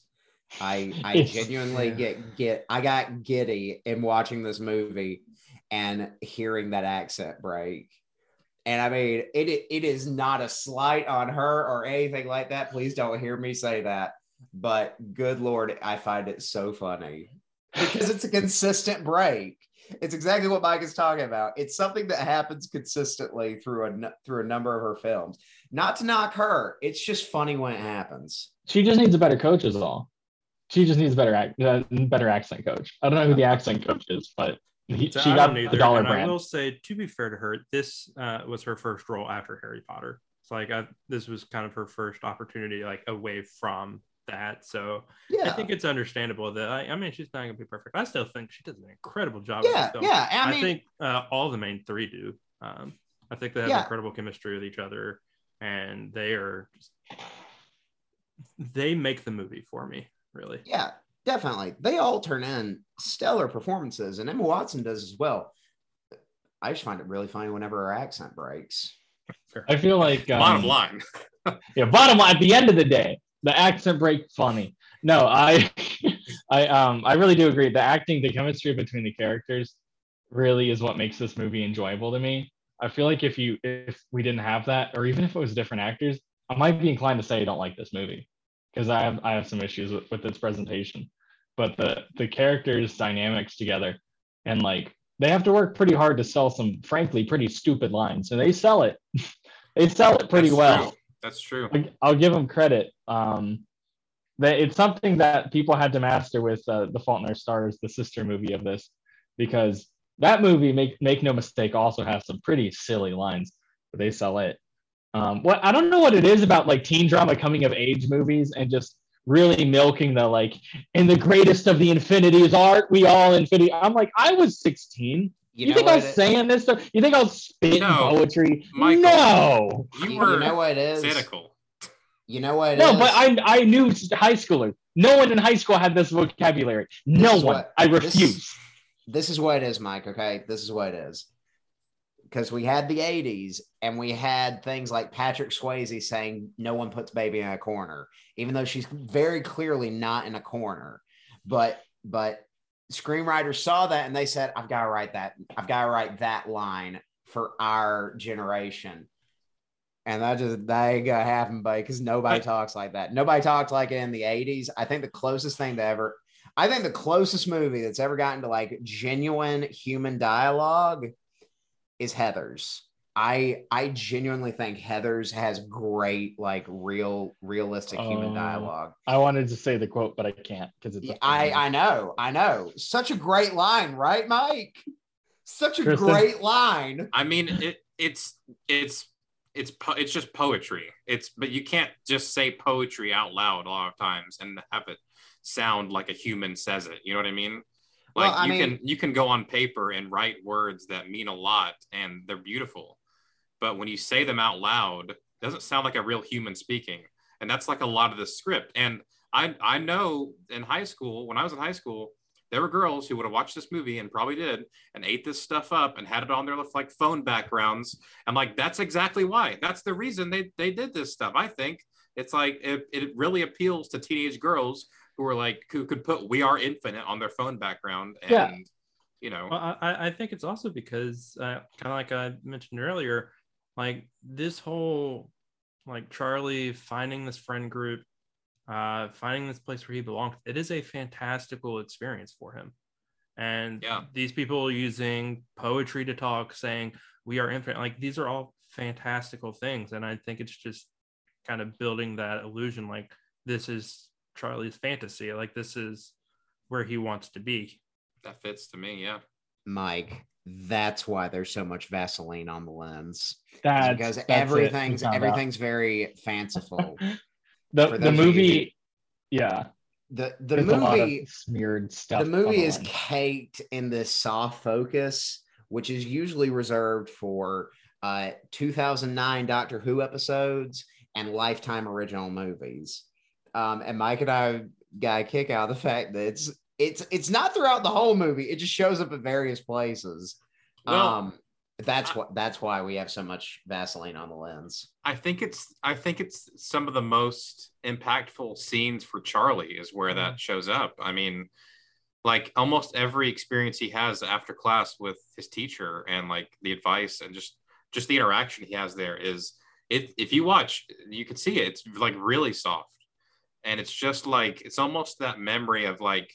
I I genuinely get get I got giddy in watching this movie and hearing that accent break. And I mean, it it is not a slight on her or anything like that. Please don't hear me say that. But good lord, I find it so funny because it's a consistent break. It's exactly what Mike is talking about. It's something that happens consistently through a through a number of her films. Not to knock her, it's just funny when it happens. She just needs a better coach, is all. She just needs a better act, uh, better accent coach. I don't know who the accent coach is, but he, So she I got don't the dollar and I will say, to be fair to her, this uh, was her first role after Harry Potter. So like I, this was kind of her first opportunity, like away from that. So Yeah, I think it's understandable that I, I mean she's not gonna be perfect. I still think she does an incredible job. with yeah, this film. yeah. I, I think uh, all the main three do. Um, I think they have Yeah. incredible chemistry with each other, and they are just they make the movie for me. Really, yeah, definitely. They all turn in stellar performances, and Emma Watson does as well. I just find it really funny whenever her accent breaks. I feel like um, bottom line yeah bottom line at the end of the day the accent break funny no i i um i really do agree the acting the chemistry between the characters really is what makes this movie enjoyable to me i feel like if you if we didn't have that or even if it was different actors I might be inclined to say I don't like this movie because I have I have some issues with, with its presentation. But the the characters dynamics together and like they have to work pretty hard to sell some frankly pretty stupid lines. And they sell it. they sell it pretty That's well. true. That's true. I'll give them credit. Um, that it's something that people had to master with uh, The Fault in Our Stars, the sister movie of this, because that movie, make make no mistake, also has some pretty silly lines, but they sell it. Um, what I don't know what it is about like teen drama coming of age movies and just really milking the like, in the greatest of the infinities art we all infinity. I'm like, I was 16. You, You, know think I what was it- saying this stuff? You think I was spitting No, poetry? Michael. No. You you, were you know what it is? cynical. You know what it No, is? but I I knew high schoolers. No one in high school had this vocabulary. No is one. what- I this- refuse. this is what it is, Mike. Okay, this is what it is. Because we had the '80s, and we had things like Patrick Swayze saying, "No one puts baby in a corner," even though she's very clearly not in a corner. But but screenwriters saw that and they said, "I've got to write that. I've got to write that line for our generation." And that just that ain't gonna happen, buddy, because nobody talks like that. Nobody talked like it in the '80s. I think the closest thing to ever I think the closest movie that's ever gotten to like genuine human dialogue is Heathers. I I genuinely think Heathers has great like real realistic human Oh. dialogue. I wanted to say the quote, but I can't because it's. Yeah, I. I know I know such a great line, right, Mike? Such a Kristen? great line. I mean, it it's it's it's po- it's just poetry. It's but you can't just say poetry out loud a lot of times and have it sound like a human says it. You know what I mean? Like Well, I you mean- can you can go on paper and write words that mean a lot and they're beautiful, but when you say them out loud, it doesn't sound like a real human speaking. And that's like a lot of the script. And I I know in high school when I was in high school. There were girls who would have watched this movie and probably did and ate this stuff up and had it on their like phone backgrounds I'm like, that's exactly why. That's the reason they they did this stuff. I think it's like it, it really appeals to teenage girls who are like who could put "We Are Infinite" on their phone background, and Yeah. you know, Well, I, I think it's also because, uh, kind of like I mentioned earlier, like this whole, like Charlie finding this friend group, uh, finding this place where he belongs. It is a fantastical experience for him, and Yeah. these people using poetry to talk, saying we are infinite. Like these are all fantastical things, and I think it's just kind of building that illusion. Like this is Charlie's fantasy. Like this is where he wants to be. that fits to me. Yeah, Mike, that's why there's so much Vaseline on the lens. That's, because that's it. everything's out. everything's very fanciful. The the those of you movie. Yeah, The the there's a lot of movie smeared stuff. the movie is caked in this soft focus, which is usually reserved for uh 2009 Doctor Who episodes and Lifetime original movies. Um, and Mike and I got a kick out of the fact that it's it's it's not throughout the whole movie. It just shows up at various places. Well, um, that's what that's why we have so much Vaseline on the lens. I think it's I think it's some of the most impactful scenes for Charlie is where that shows up. I mean, like almost every experience he has after class with his teacher and like the advice and just just the interaction he has there is it if you watch you can see it it's like really soft and it's just like it's almost that memory of like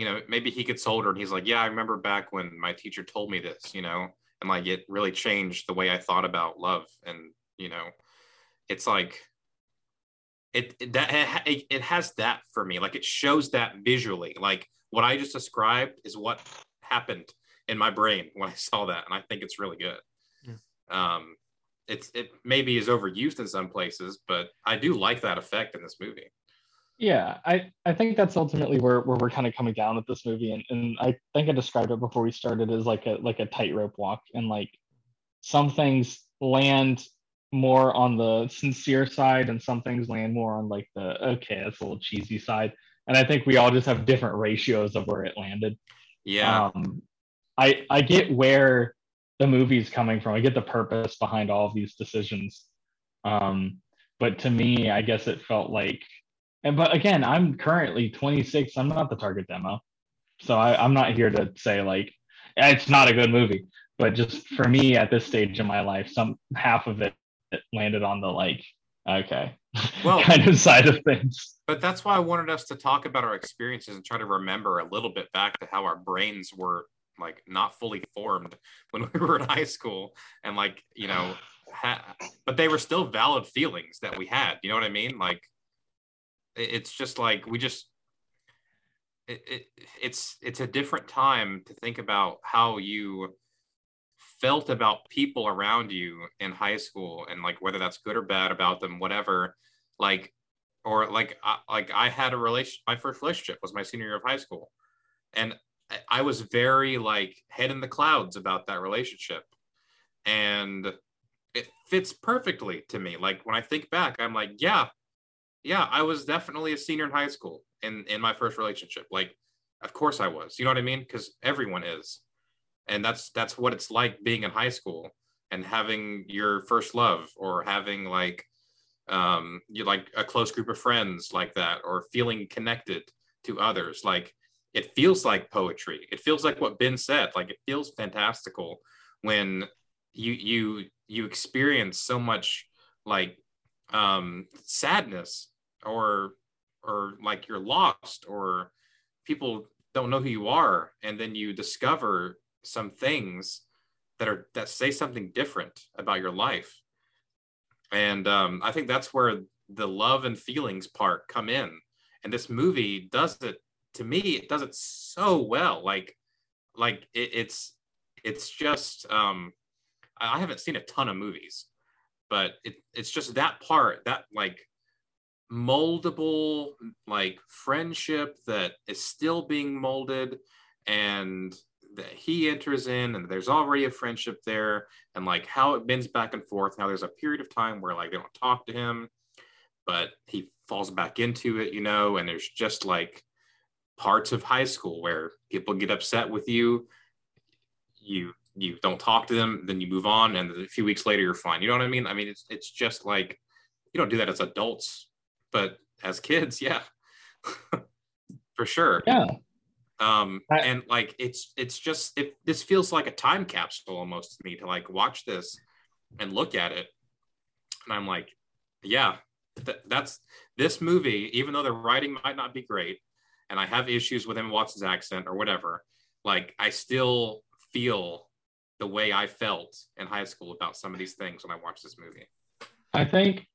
you know maybe he gets older and he's like yeah i remember back when my teacher told me this you know? And like it really changed the way i thought about love and you know it's like it, it that it, it has that for me. Like it shows that visually. Like what i just described is what happened in my brain when i saw that and i think it's really good. Um it's it maybe is overused in some places but i do like that effect in this movie Yeah, I, I think that's ultimately where, where we're kind of coming down with this movie. And, and I think I described it before we started as like a like a tightrope walk. And like some things land more on the sincere side and some things land more on like the okay, that's a little cheesy side. And I think we all just have different ratios of where it landed. yeah Um, I I get where the movie's coming from. I get the purpose behind all of these decisions. Um, but to me, I guess it felt like, and but again, I'm currently 26. I'm not the target demo, so I, I'm not here to say like it's not a good movie. But just for me at this stage in my life, some half of it landed on the like, okay Well- kind of side of things. But that's why I wanted us to talk about our experiences and try to remember a little bit back to how our brains were like not fully formed when we were in high school and like, you know, ha- but they were still valid feelings that we had. You know what I mean? Like it's just like we just it, it it's it's a different time to think about how you felt about people around you in high school and like whether that's good or bad about them whatever. Like or like I, like I had a relation my first relationship was my senior year of high school. And I- I was very like head in the clouds about that relationship. And it fits perfectly to me. Like when I think back I'm like yeah yeah I was definitely a senior in high school in in my first relationship. Like of course I was. You know what I mean? Because everyone is. And that's that's what it's like being in high school and having your first love or having like um you like a close group of friends like that or feeling connected to others. Like it feels like poetry. It feels like what ben said. Like it feels fantastical when you you you experience so much like um sadness or or like you're lost or people don't know who you are. And then you discover some things that are that say something different about your life. And um, i think that's where the love and feelings part come in. And this movie does it to me it does it so well. Like like it, it's it's just um i haven't seen a ton of movies but it, it's just that part that like moldable like friendship that is still being molded and that he enters in and there's already a friendship there and like how it bends back and forth. Now there's a period of time where like they don't talk to him but he falls back into it you know and there's just like parts of high school where people get upset with you. You you don't talk to them then you move on and a few weeks later you're fine. You know what i mean? I mean it's it's just like you don't do that as adults but as kids yeah. For sure. Yeah. um I- and like it's it's just it this feels like a time capsule almost to me to like watch this and look at it. And i'm like yeah th- that's this movie even though the writing might not be great and i have issues with emma watson's accent or whatever like i still feel the way i felt in high school about some of these things when i watched this movie I think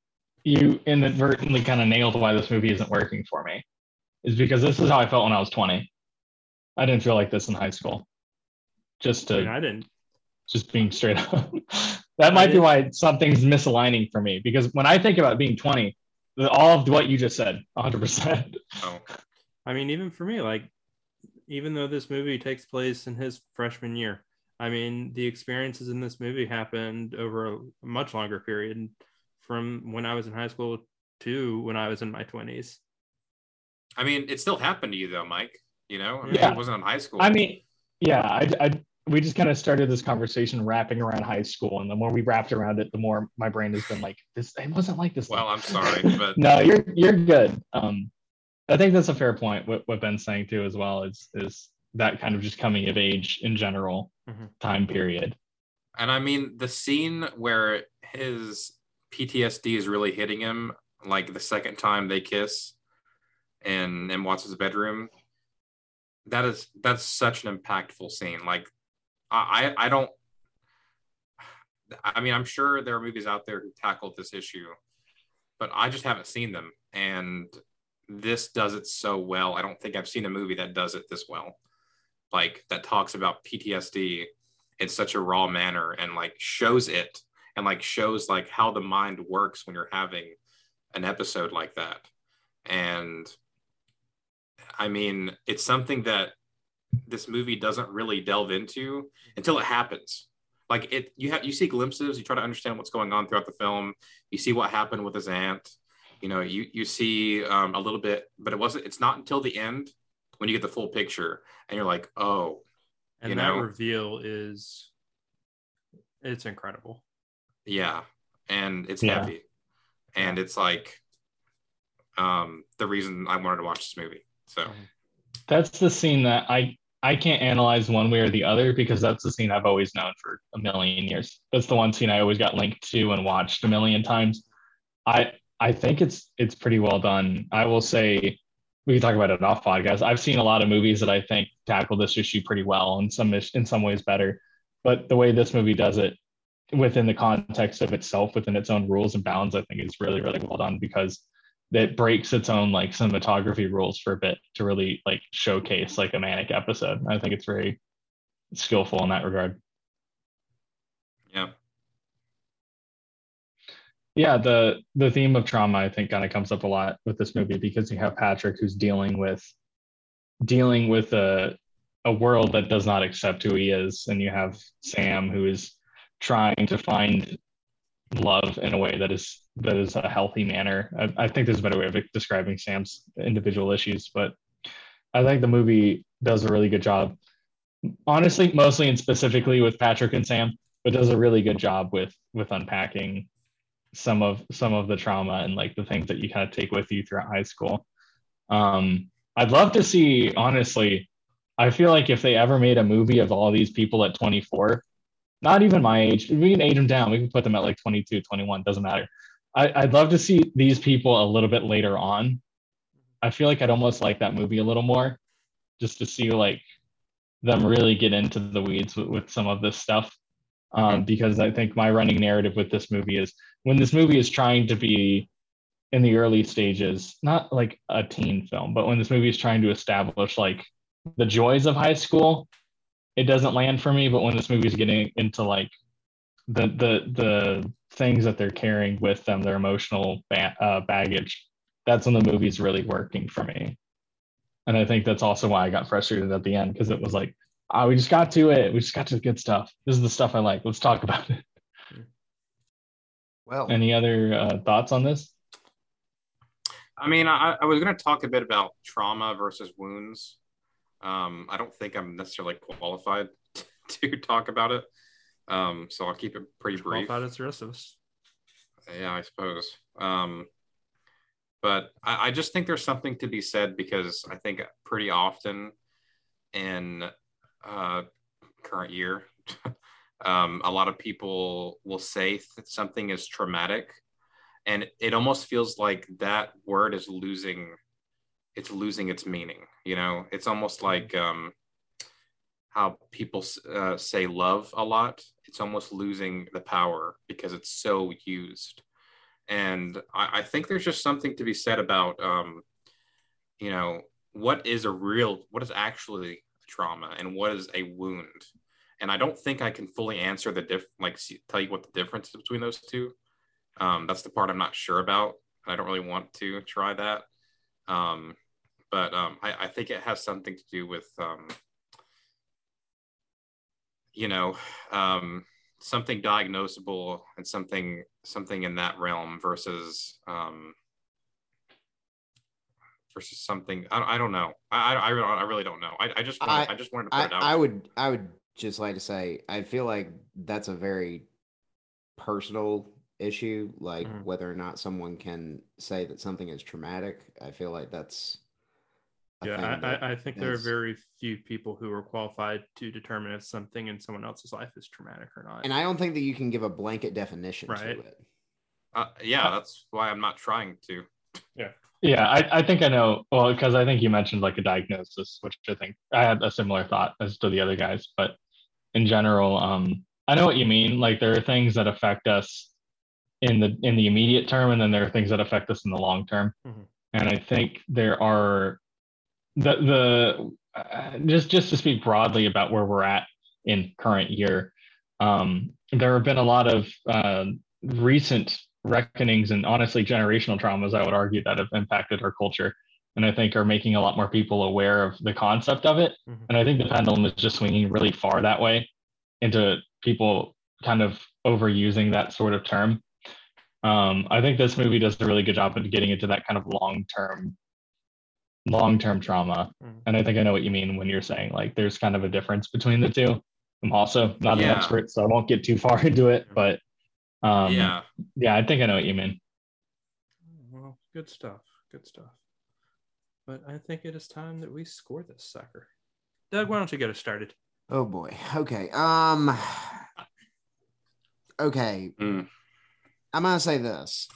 you inadvertently kind of nailed why this movie isn't working for me, is because this is how I felt when I was 20. I didn't feel like this in high school. Just I, to mean, I didn't. just being straight up. that might be why something's misaligning for me. Because when I think about being 20, all of what you just said, 100%. so I mean, even for me, like, even though this movie takes place in his freshman year, I mean, the experiences in this movie happened over a much longer period from when I was in high school to when I was in my 20s. i mean it still happened to you though mike you know I mean, Yeah. it wasn't in high school I mean, yeah, I, I we just kind of started this conversation wrapping around high school, and the more we wrapped around it, the more my brain has been like, "This it wasn't like this." well i'm sorry but no, you're you're good. Um, I think that's a fair point. What what Ben's saying too, as well, is is that kind of just coming of age in general Mhm. time period. And I mean, the scene where his PTSD is really hitting him, like the second time they kiss in in Watson's bedroom, that is that's such an impactful scene. Like, I I I don't. I mean, I'm sure there are movies out there who tackled this issue, but I just haven't seen them. And this does it so well. I don't think I've seen a movie that does it this well. Like that talks about PTSD in such a raw manner and like shows it and like shows like how the mind works when you're having an episode like that. And i mean it's something that this movie doesn't really delve into until it happens. Like it you have you see glimpses you try to understand what's going on throughout the film. You see what happened with his aunt. You know you you see um, a little bit but it wasn't it's not until the end when you get the full picture and you're like oh And You that know? reveal is it's incredible. yeah and it's Yeah. heavy and it's like um the reason i wanted to watch this movie so That's the scene that I I can't analyze one way or the other because that's the scene I've always known for a million years. That's the one scene I always got linked to and watched a million times. I I think it's it's pretty well done. I will say we can talk about it off podcast. I've seen a lot of movies that I think tackle this issue pretty well, and some in some ways better. But the way this movie does it, within the context of itself, within its own rules and bounds, I think is really really well done because it breaks its own like cinematography rules for a bit to really like showcase like a manic episode. I think it's very skillful in that regard. Yeah. Yeah, the the theme of trauma I think kind of comes up a lot with this movie because you have Patrick who's dealing with dealing with a a world that does not accept who he is, and you have Sam who is trying to find love in a way that is that is a healthy manner. I, I think there's a better way of describing Sam's individual issues, but I think the movie does a really good job. Honestly, mostly and specifically with Patrick and Sam, but does a really good job with with unpacking some of some of the trauma and like the things that you kind of take with you throughout high school. Um, I'd love to see, honestly, I feel like if they ever made a movie of all these people at 24, not even my age, we can age them down. We can put them at like 22, 21, doesn't matter. I, would love to see these people a little bit later on. I feel like I'd almost like that movie a little more just to see like them really get into the weeds with, with some of this stuff. Um, because I think my running narrative with this movie is when this movie is trying to be in the early stages, not like a teen film, but when this movie is trying to establish like the joys of high school, it doesn't land for me. But when this movie is getting into like the the the things that they're carrying with them, their emotional ba- uh, baggage, that's when the movie's really working for me. And I think that's also why I got frustrated at the end because it was like, oh, we just got to it. We just got to the good stuff. This is the stuff I like. Let's talk about it. Well, Any other uh, thoughts on this? I mean, I, I was going to talk a bit about trauma versus wounds. Um, I don't think I'm necessarily qualified to talk about it. Um, so I'll keep it pretty brief. Qualified as the rest of us. Yeah, I suppose. Um, but I, I just think there's something to be said because I think pretty often in uh, current year, um, a lot of people will say that something is traumatic, and it almost feels like that word is losing it's losing its meaning. You know, it's almost Mm-hmm. like um, how people uh, say love a lot. It's almost losing the power because it's so used. And I, I think there's just something to be said about, um, you know, what is a real, what is actually trauma and what is a wound. And I don't think I can fully answer the diff, like see, tell you what the difference is between those two. Um, that's the part I'm not sure about. And I don't really want to try that. Um, but um, I, I, think it has something to do with, um, you know, um, something diagnosable and something something in that realm versus um, versus something. I, I don't know. I, I, I really don't know. I, I just wanted, I, I just wanted to put I, it out. I would I would just like to say I feel like that's a very personal issue like Mhm. whether or not someone can say that something is traumatic i feel like that's Yeah, I, I, I think there are very few people who are qualified to determine if something in someone else's life is traumatic or not. and i don't think that you can give a blanket definition Right. to it uh, yeah, that's why I'm not trying to. Yeah, I, I think I know. Well, because I think you mentioned like a diagnosis, which I think I had a similar thought as to the other guys. But in general, um, I know what you mean. Like there are things that affect us in the in the immediate term, and then there are things that affect us in the long term. Mhm. And I think there are the the uh, just just to speak broadly about where we're at in current year. Um, there have been a lot of uh, recent reckonings and honestly generational traumas i would argue that have impacted our culture and i think are making a lot more people aware of the concept of it Mhm. and i think the pendulum is just swinging really far that way into people kind of overusing that sort of term um, i think this movie does a really good job of getting into that kind of long-term long-term trauma Mhm. and i think i know what you mean when you're saying like there's kind of a difference between the two i'm also not Yeah. an expert so i won't get too far into it but um, yeah, yeah, I think I know what you mean. Well, good stuff. Good stuff. But I think it is time that we score this sucker. Doug, why don't you get us started? oh boy okay um okay Mm. i'm gonna say this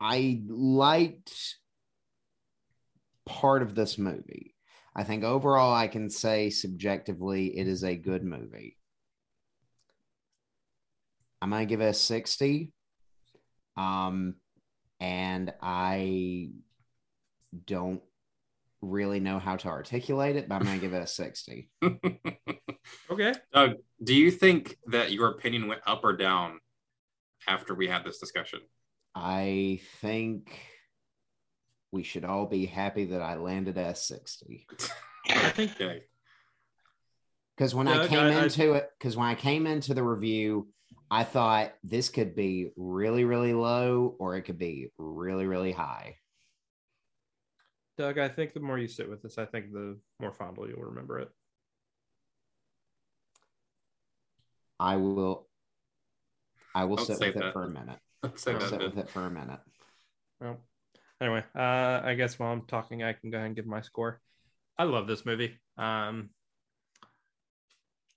I liked part of this movie. I think overall, I can say subjectively, it is a good movie. I'm gonna give it a 60. Um, and I don't really know how to articulate it, but I'm gonna give it a 60. Okay. Doug, do you think that your opinion went up or down after we had this discussion? I think we should all be happy that I landed at 60. I think Okay. Because when I came I- I- into it, because when I came into the review, I thought this could be really, really low or it could be really, really high. Doug, I think the more you sit with this, I think the more fondly you'll remember it. I will I will Don't sit say with it for a minute. Say I'll that sit then. with it for a minute. Well, anyway, uh, I guess while I'm talking, I can go ahead and give my score. I love this movie. Um,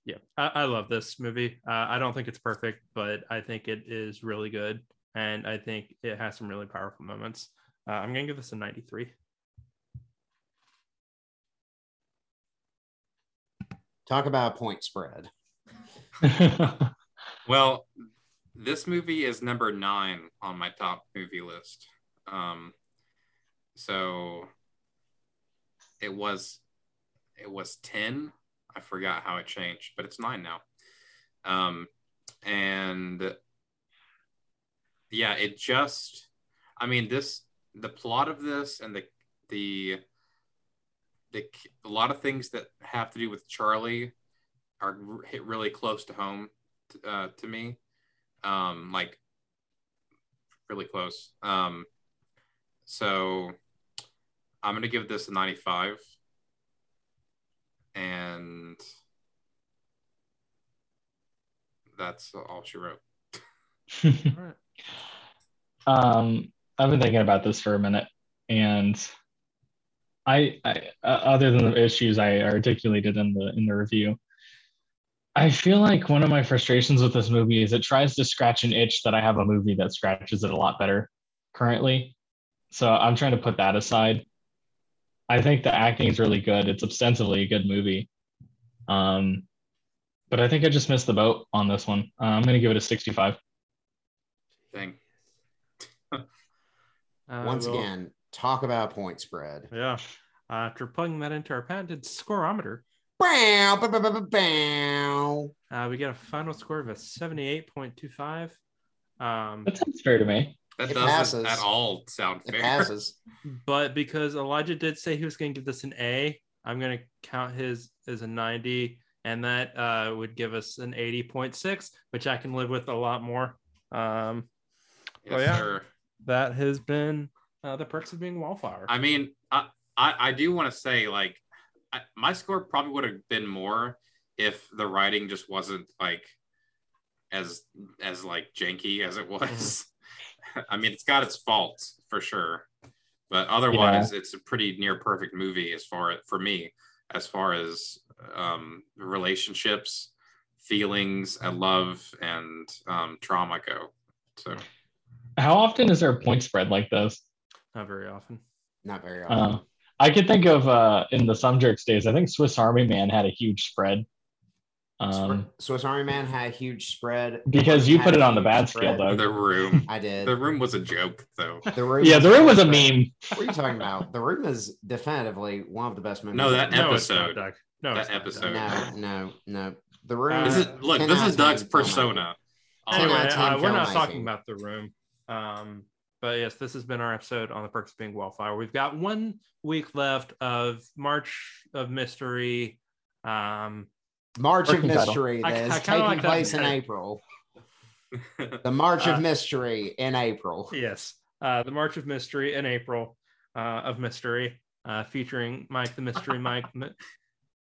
yeah, I, I love this movie. Uh, I don't think it's perfect, but I think it is really good, and I think it has some really powerful moments. Uh, I'm gonna give this a 93. Talk about a point spread. Well, this movie is number nine on my top movie list. Um, so it was it was ten. I forgot how it changed, but it's nine now. Um, and yeah, it just. I mean, this the plot of this and the the the a lot of things that have to do with Charlie are hit really close to home uh, to me um like really close um so i'm gonna give this a 95 and that's all she wrote All right. um, I've been thinking about this for a minute, and I, I uh, other than the issues I articulated in the in the review, I feel like one of my frustrations with this movie is it tries to scratch an itch that I have a movie that scratches it a lot better currently. So I'm trying to put that aside. I think the acting is really good. It's ostensibly a good movie. Um, but I think I just missed the boat on this one. Uh, I'm going to give it a 65. thing Uh, Once well, again, talk about point spread. yeah. Uh, after plugging that into our patented scoreometer, Bow, bow, bow, bow, bow, bow. uh, we get a final score of a 78.25. Um, That sounds fair to me. That It doesn't passes. at all sound fair. It fair passes. but because Elijah did say he was going to give this an A, I'm going to count his as a 90, and that uh, would give us an 80.6, which I can live with a lot more. Um, yes, Oh, yeah. sir. that has been uh, the perks of being Wallflower. I mean, I I, I do want to say like I, my score probably would have been more if the writing just wasn't like as as like janky as it was. I mean, it's got its faults for sure, but otherwise, it's a pretty near perfect movie as far for me as far as um, relationships, feelings, and love and um, trauma go. So How often is there a point spread like this? Not very often. Not very often. Uh, I could think of uh, in the Some Jerks days. I think Swiss Army Man had a huge spread. Um, Swiss Army Man had a huge spread because you put it on the bad spread. scale, Doug. the room, I did. the room was a joke though. The room. yeah, the room was a spread. meme. What are you talking about? The room is definitively one of the best movies. No, that ever. No, it's not, episode. Doug. No, That episode. No, no, no. The room. Uh, This is look. This is Doug's persona. Anyway, out of 10 uh, we're not filmmaking. talking about the room. Um, but yes, this has been our episode on the perks of being wallflower. We've got one week left of March of Mystery. Um, March of Working title. Mystery I- I is taking like that place in. April. The March Uh, of Mystery in April. yes, uh, the March of Mystery in April uh, of Mystery, uh, featuring Mike the Mystery Mike mi-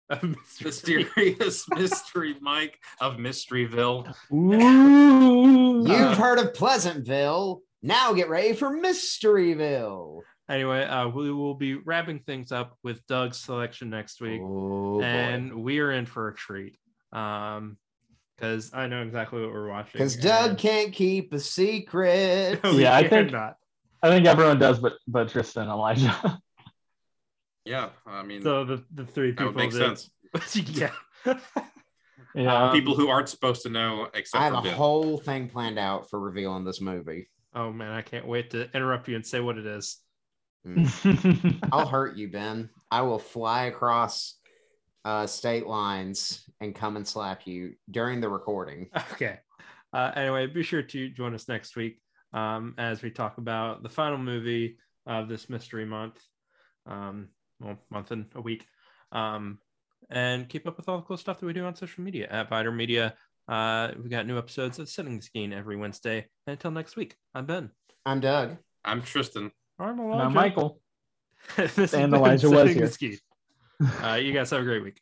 of Mystery. Mysterious mystery Mike of Mysteryville. Ooh. You've Uh, heard of Pleasantville. Now get ready for Mysteryville. Anyway, uh, we will be wrapping things up with Doug's selection next week. Oh, and we are in for a treat. Um, because I know exactly what we're watching. Because Doug and- can't keep a secret. No, Yeah, I think- cannot. I think everyone does, but but Tristan and Elijah. Yeah, I mean So the the three people would make sense. yeah. yeah. Um, People who aren't supposed to know except I have for a Ben. whole thing planned out for revealing this movie. oh man, I can't wait to interrupt you and say what it is. Mm. I'll hurt you, Ben. I will fly across uh, state lines and come and slap you during the recording. Okay. Uh, anyway, be sure to join us next week um, as we talk about the final movie of this mystery month. Um, well, month and a week. Um, and keep up with all the cool stuff that we do on social media at Vider Media. Uh, we got new episodes of Setting the Skiing every Wednesday. And until next week, I'm Ben. I'm Doug. I'm Tristan. I'm now Elijah. Michael. this has And Elijah was here. Uh, you guys have a great week.